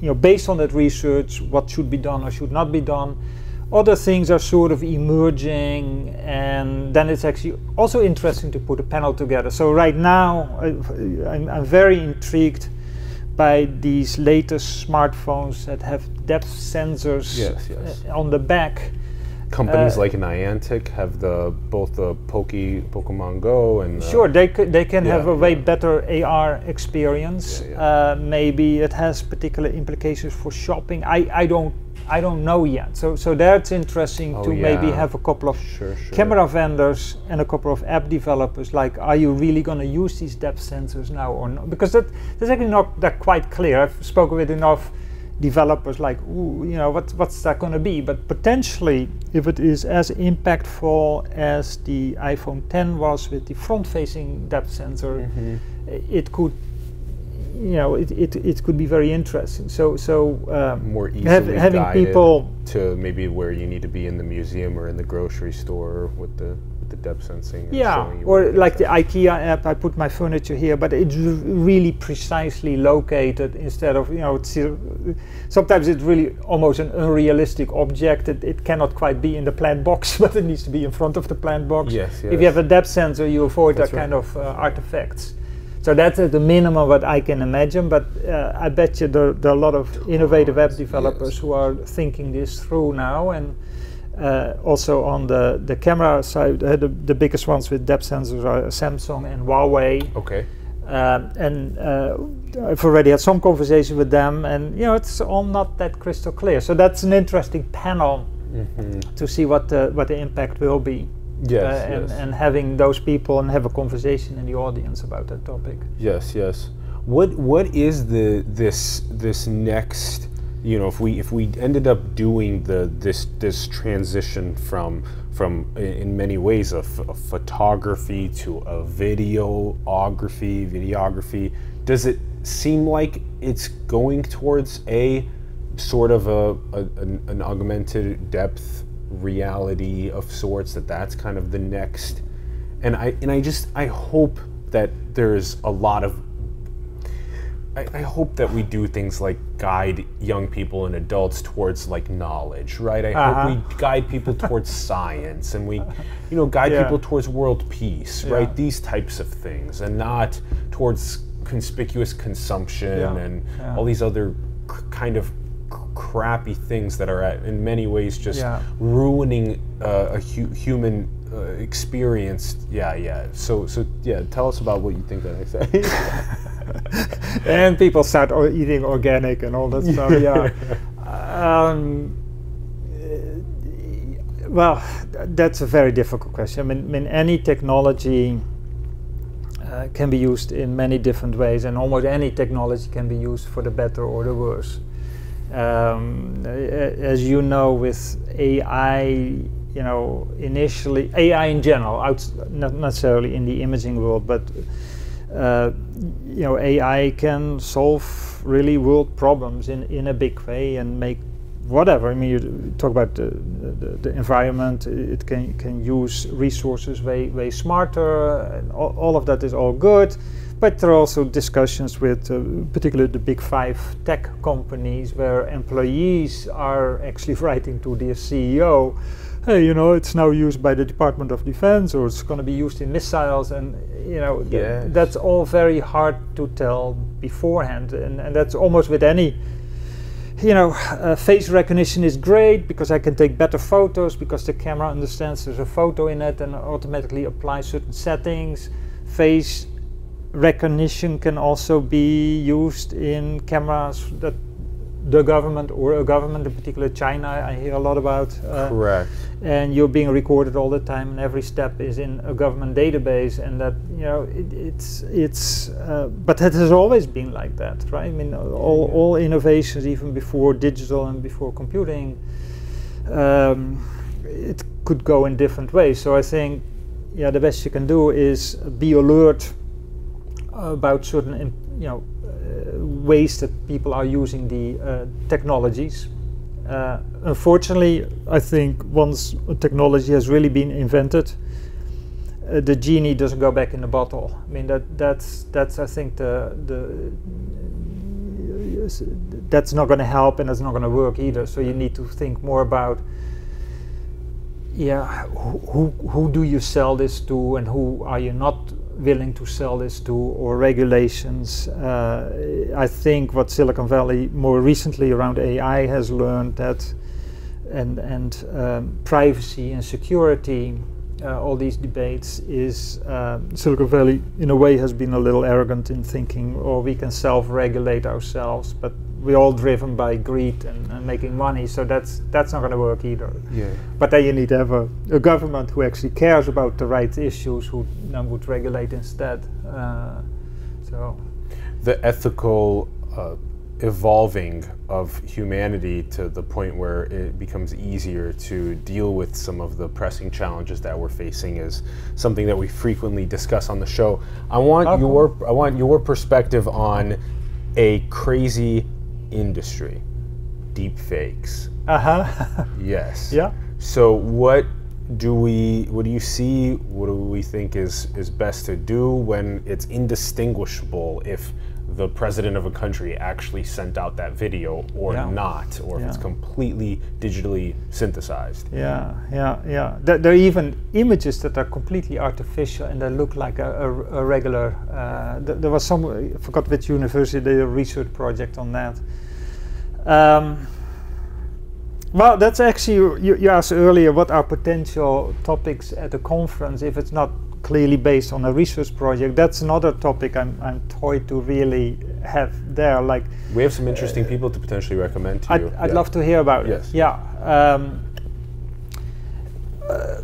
you know, based on that research, what should be done or should not be done. Other things are sort of emerging, and then it's actually also interesting to put a panel together. So right now, I, I'm, I'm very intrigued by these latest smartphones that have depth sensors Yes, yes. uh, on the back. Companies Uh, like Niantic have the both the Poke Pokemon Go and uh, Sure, they c- they can yeah, have a way yeah. better AR experience. Yeah. Uh, maybe it has particular implications for shopping. I, I don't I don't know yet. So so that's interesting Oh, to maybe have a couple of Sure, sure. camera vendors and a couple of app developers. Like, are you really going to use these depth sensors now or not? Because that that's actually not that quite clear. I've spoken with enough developers like, ooh, you know, what, what's that going to be? But potentially, if it is as impactful as the iPhone 10 was with the front-facing depth sensor, Mhm. it could, you know, it, it, it could be very interesting. So so um, More easily have, having people to maybe where you need to be in the museum or in the grocery store with the with the depth sensing. and Yeah, or like the IKEA app, I put my furniture here, but it's really precisely located instead of, you know, it's, sometimes it's really almost an unrealistic object. It, it cannot quite be in the plant box, but it needs to be in front of the plant box. Yes, If you have a depth sensor, you avoid That's that right. kind of uh, artifacts. So that's at the minimum what I can imagine, but uh, I bet you there, there are a lot of innovative app Yes. developers who are thinking this through now. And uh, also on the, the camera side, uh, the, the biggest ones with depth sensors are Samsung and Huawei. Okay. Um, and uh, I've already had some conversation with them, and you know it's all not that crystal clear. So that's an interesting panel hmm to see what the what the impact will be, Yes, uh, and, yes. and having those people and have a conversation in the audience about that topic. Yes, yes. What what is the this this next you know if we if we ended up doing the this this transition from from in many ways a, ph- photography to a videography videography does it seem like it's going towards a sort of a, a an, an augmented depth reality of sorts that that's kind of the next and I and I just I hope that there's a lot of I, I hope that we do things like guide young people and adults towards like knowledge, right? I Uh-huh. hope we guide people towards science and we, you know, guide Yeah. people towards world peace, Yeah. right? These types of things, and not towards conspicuous consumption Yeah. and all these other c- kind of crappy things that are in many ways just Yeah. ruining uh, a hu- human uh, experience. Yeah, yeah. So, so yeah. Tell us about what you think that I say. and people start eating organic and all that stuff. Yeah. Um, well, th- that's a very difficult question. I mean, I mean any technology uh, can be used in many different ways, and almost any technology can be used for the better or the worse. Um, as you know, with AI, you know, initially AI in general, outs- not necessarily in the imaging world, but uh, you know, AI can solve really world problems in, in a big way and make whatever. I mean, you talk about the, the, the environment. It can can use resources way way smarter. And all, all of that is all good, but there are also discussions with, uh, particularly the big five tech companies, where employees are actually writing to their CEO. Hey, you know, it's now used by the Department of Defense, or it's going to be used in missiles, and you know, th- Yes. that's all very hard to tell beforehand, and, and that's almost with any you know, uh, face recognition is great because I can take better photos because the camera understands there's a photo in it and automatically applies certain settings. Face recognition can also be used in cameras that the government or a government, in particular China, I hear a lot about. uh, Correct. and you're being recorded all the time, and every step is in a government database, and that you know it, it's it's. Uh, but it has always been like that, right? I mean, all all innovations, even before digital and before computing, um, it could go in different ways. So I think, yeah, the best you can do is be alert about certain, you know, uh, ways that people are using the uh, technologies. Uh, unfortunately, I think once technology has really been invented, the genie doesn't go back in the bottle. I mean that that's that's I think the the that's not going to help and that's not going to work either. So you need to think more about yeah who, who who do you sell this to and who are you not willing to sell this to or regulations. Uh, i think what silicon valley more recently around ai has learned that and and um, privacy and security uh, all these debates is um, silicon valley in a way has been a little arrogant in thinking oh we can self-regulate ourselves but we're all driven by greed and, and making money so that's that's not going to work either Yeah. but then you need to have a, a government who actually cares about the right issues, who then would regulate instead. Uh, so, the ethical uh, evolving of humanity to the point where it becomes easier to deal with some of the pressing challenges that we're facing is something that we frequently discuss on the show. I want your I want your perspective on a crazy industry, deep fakes. Uh huh. Yes. yeah. So what do we what do you see what do we think is is best to do when it's indistinguishable if the president of a country actually sent out that video or Yeah. not or if it's completely digitally synthesized Yeah, yeah, yeah. There, there are even images that are completely artificial and they look like a, a, a regular. Uh, th- there was some, I forgot which university, they did a research project on that. Um, well, that's actually, you, you asked earlier what are potential topics at a conference if it's not clearly based on a research project. That's another topic I'm, I'm toyed to really have there. Like, we have some interesting people to potentially recommend to I'd, you I'd Yeah. love to hear about Yes. it. Yeah. Um, uh,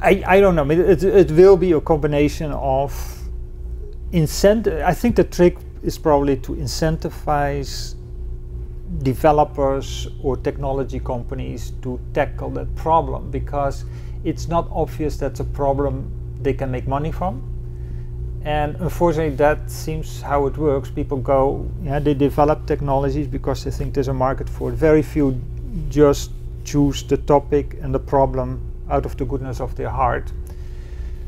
I, I don't know. I mean, it, it will be a combination of incentive. I think the trick is probably to incentivize developers or technology companies to tackle that problem because it's not obvious that's a problem they can make money from. And unfortunately, that seems how it works. People go, yeah, they develop technologies because they think there's a market for it. Very few just choose the topic and the problem out of the goodness of their heart.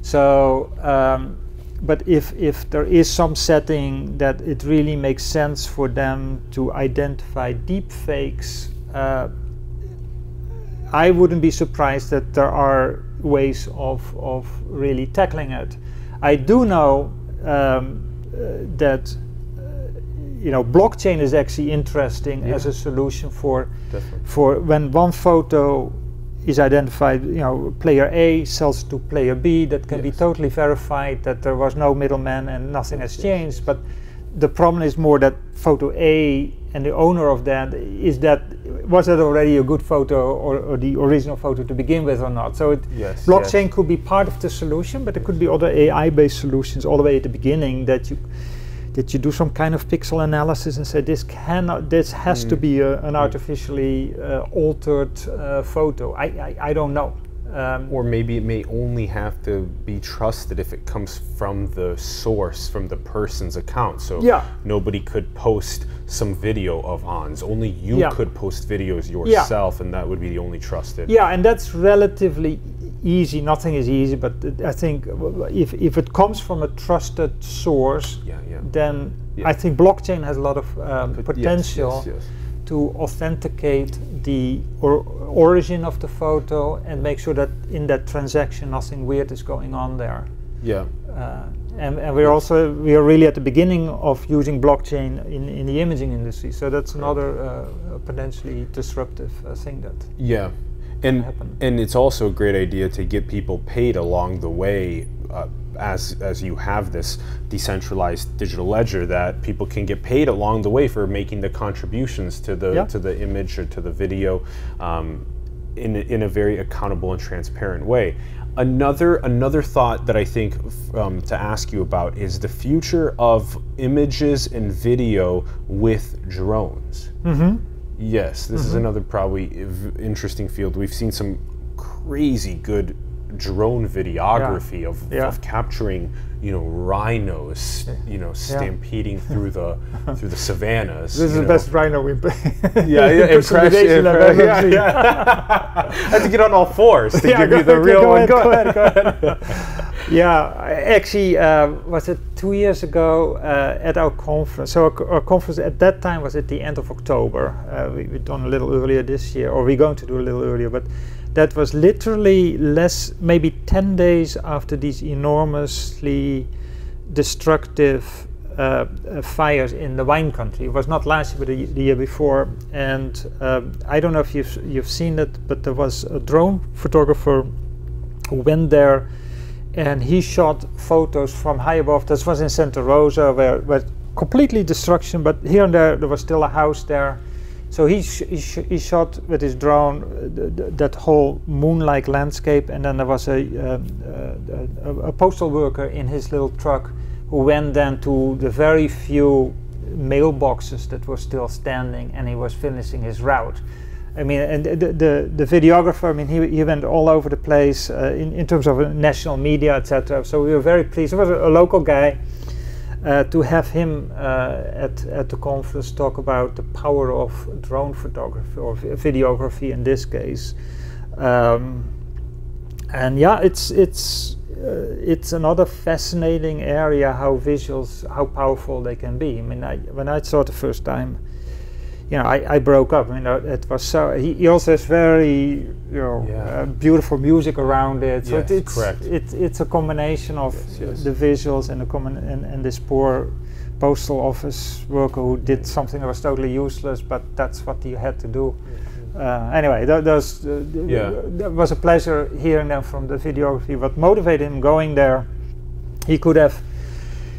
So, um, but if, if there is some setting that it really makes sense for them to identify deep fakes, uh, I wouldn't be surprised that there are ways of, of really tackling it. I do know um, uh, that uh, you know blockchain is actually interesting as a solution for Definitely. for when one photo is identified, you know, player A sells to player B, that can be totally verified that there was no middleman and nothing has Yes. changed. But the problem is more that photo A and the owner of that is that was that already a good photo or, or the original photo to begin with or not? So it, Yes, blockchain yes. could be part of the solution, but there could be other AI-based solutions all the way at the beginning that you that you do some kind of pixel analysis and say this cannot, this has to Mm. be a, an artificially uh, altered uh, photo. I, I, I don't know. Um, Or maybe it may only have to be trusted if it comes from the source, from the person's account. So Yeah. nobody could post some video of Hans. Only you Yeah. could post videos yourself, and that would be the only trusted. Yeah, and that's relatively easy. Nothing is easy, but I think if, if it comes from a trusted source, Yeah, yeah. then Yeah. I think blockchain has a lot of um, Pot- yes, potential yes, yes. to authenticate the or origin of the photo and make sure that in that transaction nothing weird is going on there. Yeah. Uh, and, and we're also we are really at the beginning of using blockchain in, in the imaging industry. So that's another uh, potentially disruptive uh, thing that Yeah, and happen. and it's also a great idea to get people paid along the way, uh, as as you have this decentralized digital ledger that people can get paid along the way for making the contributions to the Yeah. to the image or to the video, um, in a, in a very accountable and transparent way. Another another thought that I think um, to ask you about is the future of images and video with drones. Mm-hmm. Yes, this is mm-hmm. another probably interesting field. We've seen some crazy good drone videography of, Yeah. of capturing, you know, rhinos, you know, stampeding through the through the savannas. This is you the best rhino we Yeah, yeah, I've ever yeah, yeah. I have to get on all fours to Yeah, give you the ahead, real go one. ahead, Go go ahead, go ahead. Yeah, actually, uh, was it two years ago uh, at our conference? So our, our conference at that time was at the end of October. Uh, we, we done a little earlier this year, or we're going to do a little earlier, but that was literally less, maybe 10 days after these enormously destructive uh, uh, fires in the wine country. It was not last year, but the, year before. And um, I don't know if you've you've seen it, but there was a drone photographer who went there and he shot photos from high above. This was in Santa Rosa, where, where completely destruction, but here and there there was still a house there. So he, sh- he, sh- he shot with his drone uh, th- th- that whole moon-like landscape, and then there was a, um, uh, a, a postal worker in his little truck who went then to the very few mailboxes that were still standing, and he was finishing his route. I mean, and the, the, the videographer, I mean, he, he went all over the place uh, in, in terms of national media, etc. So we were very pleased. It was a, a local guy. Uh, to have him uh, at, at the conference talk about the power of drone photography or videography in this case. Um, and yeah, it's it's uh, it's another fascinating area how visuals how powerful they can be. I mean, I, when I saw it the first time, you know, I, I broke up. I mean, it was so. He, he also has very, you know, Yeah. uh, beautiful music around it. So Yes, it, it's correct. It, it's a combination of Yes, yes. the visuals and the common and, and this poor postal office worker who did something that was totally useless, but that's what he had to do. Uh, anyway, that, those, uh, Yeah. that was a pleasure hearing them from the videography. What motivated him going there, he could have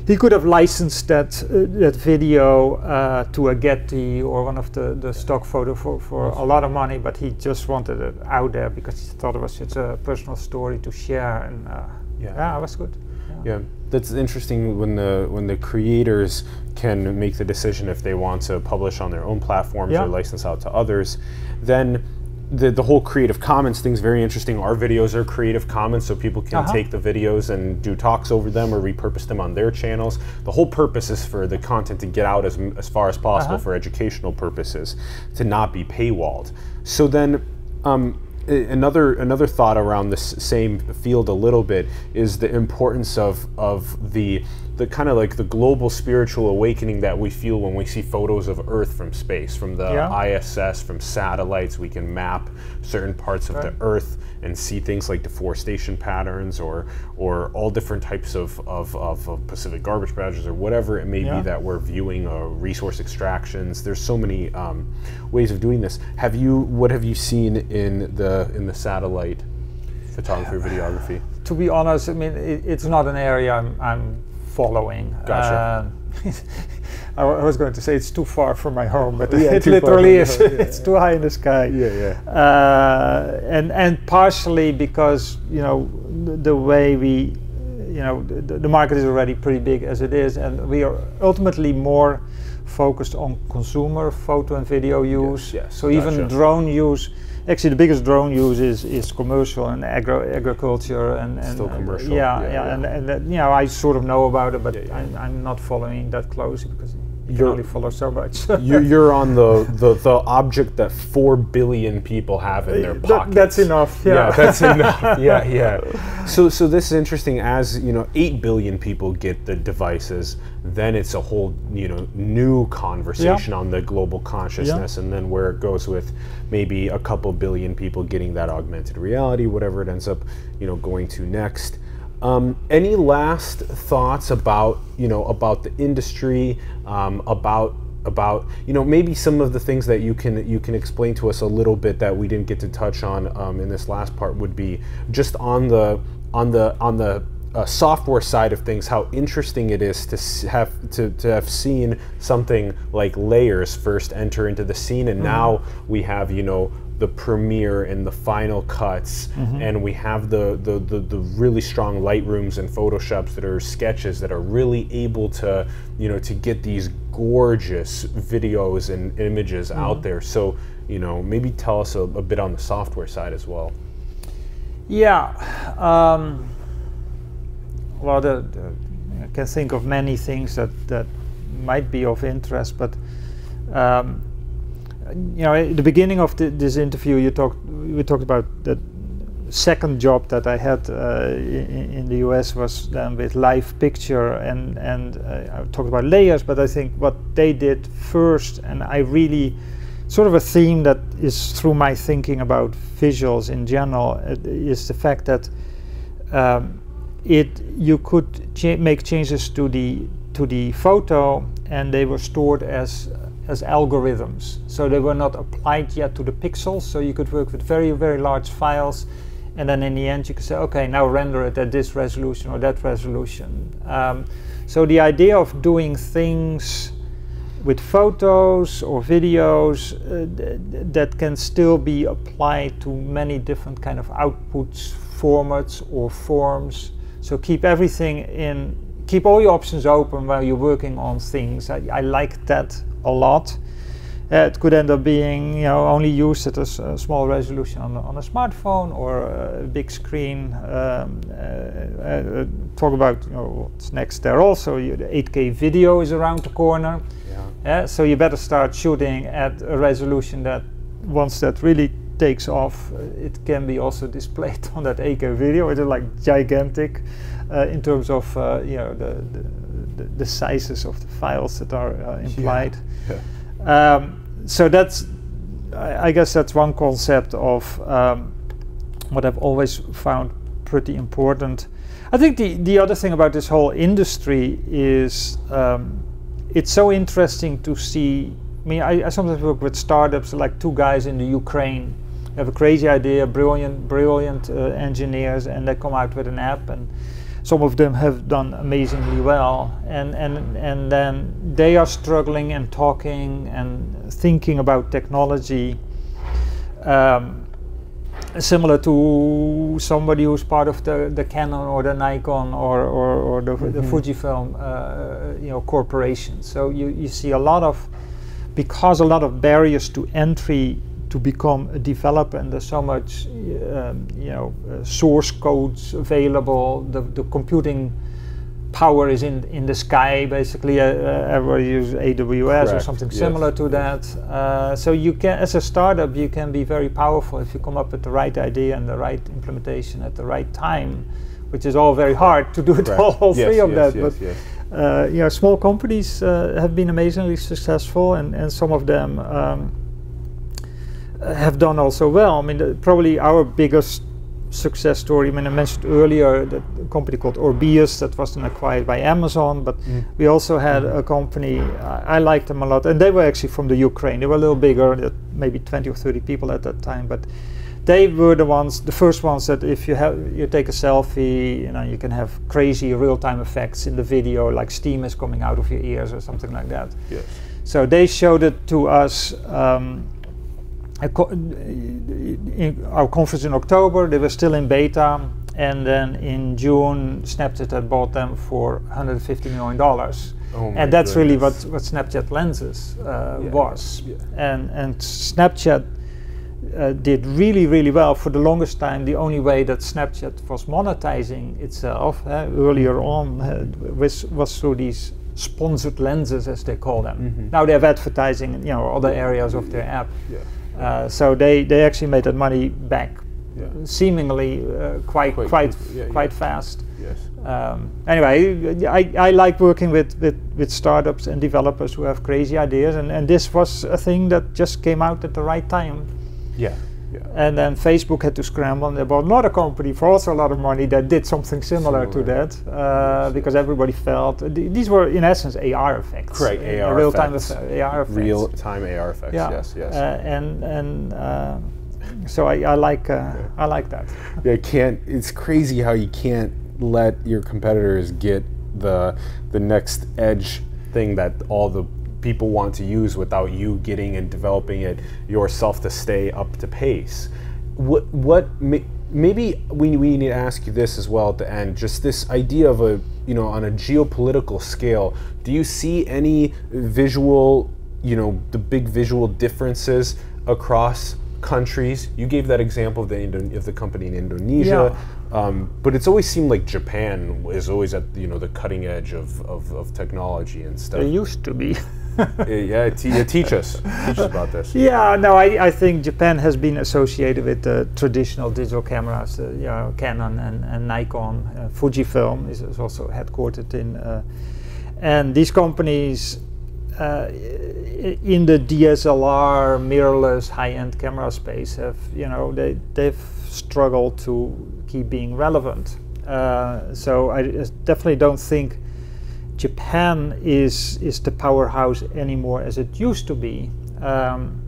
he could have licensed that uh, that video uh, to a Getty or one of the, the stock photo for, for a lot of money, but he just wanted it out there because he thought it was such a personal story to share, and uh, Yeah. yeah, it was good. Yeah, that's interesting when the when the creators can make the decision if they want to publish on their own platforms Yeah. or license out to others. Then the the whole Creative Commons thing's very interesting. Our videos are Creative Commons, so people can Uh-huh. take the videos and do talks over them or repurpose them on their channels. The whole purpose is for the content to get out as as far as possible Uh-huh. for educational purposes, to not be paywalled. So then. Um, another another thought around this same field a little bit is the importance of of the the kind of like the global spiritual awakening that we feel when we see photos of Earth from space, from the Yeah. ISS, from satellites. We can map certain parts of the Earth and see things like deforestation patterns or or all different types of, of, of, of Pacific garbage patches or whatever it may Yeah. be that we're viewing or resource extractions. There's so many um, ways of doing this. Have you what have you seen in the in the satellite photography or videography? To be honest, I mean it, it's not an area I'm, I'm following. Gotcha. Uh, I I was going to say it's too far from my home, but Yeah, it literally is. home, yeah, it's too high in the sky. yeah. uh, and and partially because you know the, the way we you know the, the market is already pretty big as it is and we are ultimately more focused on consumer photo and video use yes, so even drone use actually the biggest drone use is, is commercial and agro agriculture and, and Still and, uh, commercial, yeah yeah, yeah, yeah. and, and that, you know I sort of know about it but Yeah, yeah. I'm, I'm not following that closely because You're- only follow so much you're, you're on the, the, the object that four billion people have in their pockets. that's enough yeah, Yeah, that's enough. Yeah, yeah. So, so this is interesting. As you know, eight billion people get the devices, then it's a whole you know new conversation on the global consciousness, and then where it goes with maybe a couple billion people getting that augmented reality, whatever it ends up you know going to next. Um, any last thoughts about you know about the industry, um, about about you know maybe some of the things that you can you can explain to us a little bit that we didn't get to touch on um, in this last part would be just on the on the on the uh, software side of things how interesting it is to have to, to have seen something like layers first enter into the scene. And now we have you know the premiere and the final cuts and we have the, the, the, the really strong lightrooms and photoshops that are sketches that are really able to you know to get these gorgeous videos and images out there. So you know maybe tell us a, a bit on the software side as well. Yeah. Um, well, the, the, I can think of many things that, that might be of interest, but um, you know, at the beginning of the, this interview, you talked we talked about the second job that I had uh, in, in the US was then with live picture, and and uh, I talked about layers, but I think what they did first, and I really sort of a theme that is through my thinking about visuals in general uh, is the fact that um, it you could cha- make changes to the to the photo and they were stored as as algorithms. So they were not applied yet to the pixels so you could work with very very large files and then in the end you could say okay now render it at this resolution or that resolution. Um, so the idea of doing things with photos or videos uh, th- th- that can still be applied to many different kind of outputs formats or forms. So keep everything in keep all your options open while you're working on things. I, I like that a lot uh, it could end up being you know only used at a, small resolution on a, on a smartphone or a big screen. Um, uh, uh, talk about you know what's next there. Also, you, the 8K video is around the corner. Yeah. Yeah, so you better start shooting at a resolution that once that really takes off, it can be also displayed on that 8K video. It is like gigantic uh, in terms of uh, you know the, the, the, the sizes of the files that are uh, implied. Yeah. Um, so that's, I, I guess that's one concept of um, what I've always found pretty important. I think the, the other thing about this whole industry is um, it's so interesting to see. I mean, I, I sometimes work with startups like two guys in the Ukraine have a crazy idea, brilliant, brilliant uh, engineers, and they come out with an app and some of them have done amazingly well and, and, and then they are struggling and talking and thinking about technology um, similar to somebody who's part of the, the Canon or the Nikon or, or, or the, the Mhm. Fujifilm uh, you know, corporation. So you, you see a lot of, because a lot of barriers to entry to become a developer and there's so much um, you know uh, source codes available. The, the computing power is in in the sky basically. Uh, uh, everybody uses AWS or Correct, something yes. similar to that. Uh, so you can as a startup you can be very powerful if you come up with the right idea and the right implementation at the right time which is all very hard to do it all, all Yes, three of yes, that but uh, you know, small companies uh, have been amazingly successful, and, and some of them um, have done also well. I mean, the, probably our biggest success story. I mean, I mentioned earlier that a company called Orbeus that was then acquired by Amazon, but Mm. we also had a company. I, I liked them a lot, and they were actually from the Ukraine. They were a little bigger, maybe 20 or 30 people at that time, but they were the ones, the first ones that if you have you take a selfie, you know, you can have crazy real-time effects in the video, like steam is coming out of your ears or something like that. Yes. So they showed it to us. Um, a co- in our conference in October, they were still in beta, and then in June, Snapchat had bought them for 150 million dollars, Oh and that's really what, what Snapchat lenses uh, Yeah, was. yeah. And and Snapchat uh, did really really well for the longest time. The only way that Snapchat was monetizing itself uh, earlier on uh, was was through these sponsored lenses, as they call them. Mhm. Now they have advertising, in, you know, other areas of their app. Yeah. Uh, so they, they actually made that money back, Yeah. seemingly uh, quite Quite quite yeah, quite yeah. fast. Yes. Um, anyway, I, I like working with, with, with startups and developers who have crazy ideas, and, and this was a thing that just came out at the right time. Yeah. Yeah. And then Facebook had to scramble, and they bought another company for also a lot of money that did something similar, to that, uh, because everybody felt th- these were in essence AR effects, Correct, AR real-time effects. AR effects. Real time AR effects. Yeah. Yes. Yes. Uh, and and uh, so I, I like uh, I like that. Yeah, can't. It's crazy how you can't let your competitors get the the next edge thing that all the people want to use without you getting and developing it yourself to stay up to pace. What what maybe we we need to ask you this as well at the end. Just this idea of a you know on a geopolitical scale. Do you see any visual you know the big visual differences across countries. You gave that example of the Indo- of the company in Indonesia, um, but it's always seemed like Japan is always at you know the cutting edge of, of, of technology and stuff. It used to be. Yeah, te- teach us, teach us about this. Yeah, no, I, I think Japan has been associated with the traditional digital cameras, uh, you know, Canon and, and Nikon. Uh, Fujifilm is, is also headquartered in, uh, and these companies uh, in the DSLR mirrorless high-end camera space have, you know, they they've struggled to keep being relevant. Uh, so I definitely don't think Japan is is the powerhouse anymore as it used to be. Um,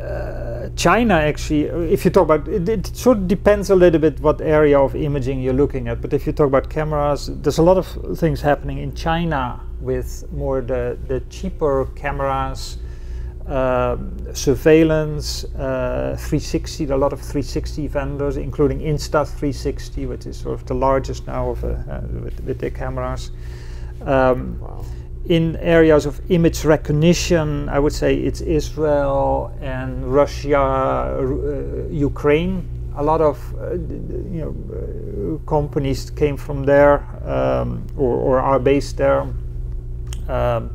uh, China actually, uh, if you talk about it, it sort of depends a little bit what area of imaging you're looking at. But if you talk about cameras, there's a lot of things happening in China with more the the cheaper cameras, um, surveillance, uh, 360. A lot of 360 vendors, including Insta360, which is sort of the largest now of uh, uh, with, with their cameras. Um, Wow. in areas of image recognition, I would say it's Israel and Russia, uh, Ukraine. A lot of uh, you know uh, companies came from there um, or, or, are based there. Um,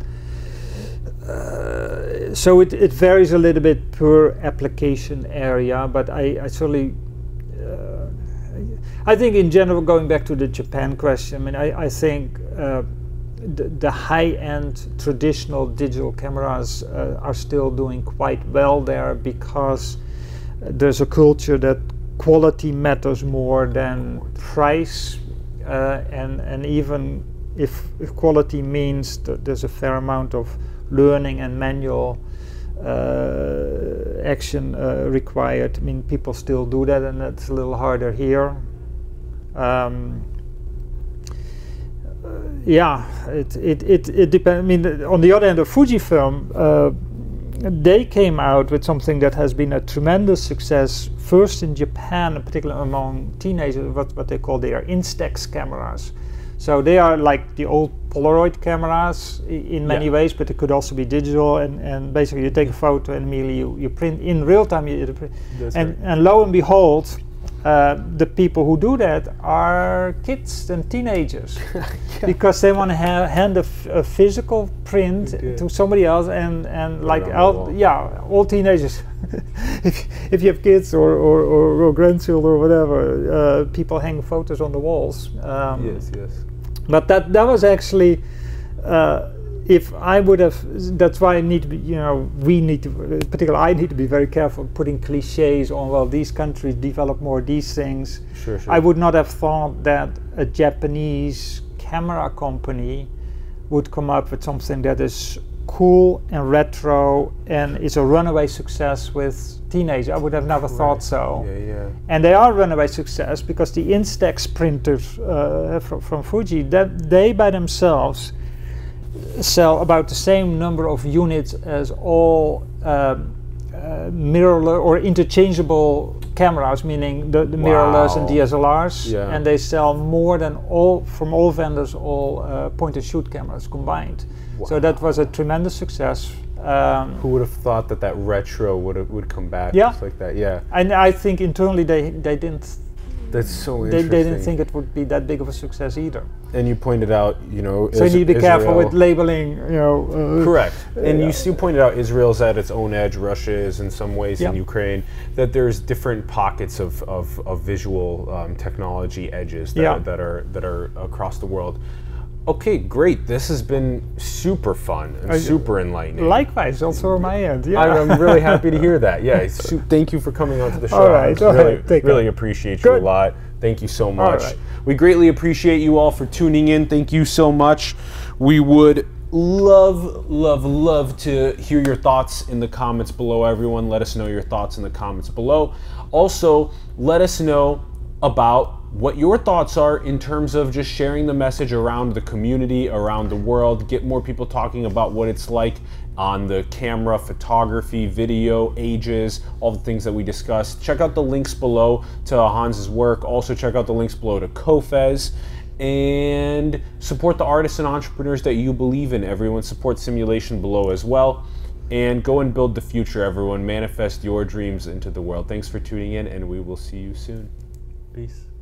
uh, so it, it varies a little bit per application area, but I, I certainly uh, I think in general, going back to the Japan question, I mean, I, I think uh, the, high-end traditional digital cameras uh, are still doing quite well there because there's a culture that quality matters more than price, uh, and and even if, if quality means that there's a fair amount of learning and manual uh, action uh, required. I mean, people still do that, and that's a little harder here. Um, uh, yeah, it it it, it depends. I mean, on the other hand, the Fujifilm, uh, they came out with something that has been a tremendous success. First in Japan, particularly among teenagers, what what they call their Instax cameras. So they are like the old Polaroid cameras in many yeah. ways, but it could also be digital. And, and basically, you take a photo and immediately you, you print in real time. You, and, right. and lo and behold, uh, the people who do that are kids and teenagers. Yeah. because they want to ha hand a, physical print to somebody else and and like all, yeah all teenagers. If, if you have kids or, or, or, or grandchildren or whatever uh, people hang photos on the walls um, yes yes. but that that was actually uh, if I would have, that's why I need to be, you know, we need to, particularly I need to be very careful putting cliches on, well, these countries develop more these things. Sure, sure. I would not have thought that a Japanese camera company would come up with something that is cool and retro and is a runaway success with teenagers. I would have never right. thought so. Yeah, yeah. And they are runaway success because the Instax printers uh, from, from Fuji, that they by themselves sell about the same number of units as all um, uh, mirrorless or interchangeable cameras, meaning the, the wow. mirrorless and DSLRs, yeah. and they sell more than all from all vendors all uh, point and shoot cameras combined. Wow. So that was a tremendous success. Um, Who would have thought that that retro would would come back yeah. like that? Yeah, and I think internally they they didn't that's so interesting. They, they, didn't think it would be that big of a success either. And you pointed out, you know, so you need to be Israel careful with labeling, you know. Uh, Correct. And uh, you, still pointed out Israel's at its own edge. Russia is in some ways yep. in Ukraine. That there's different pockets of, of, of visual um, technology edges that, yeah. are, that are that are across the world. Okay, great. This has been super fun and super enlightening. Likewise, also on my end. Yeah, I'm really happy to hear that. Yeah, thank you for coming on to the show. All right, all really, right. really appreciate Good. you a lot. Thank you so much. We greatly appreciate you all for tuning in. Thank you so much. We would love, love, love to hear your thoughts in the comments below. Everyone, let us know your thoughts in the comments below. Also, let us know about what your thoughts are in terms of just sharing the message around the community, around the world, get more people talking about what it's like on the camera, photography, video, ages, all the things that we discussed. Check out the links below to Hans's work. Also check out the links below to COFES and support the artists and entrepreneurs that you believe in. Everyone support simulation below as well. And go and build the future, everyone. Manifest your dreams into the world. Thanks for tuning in, and we will see you soon. Peace.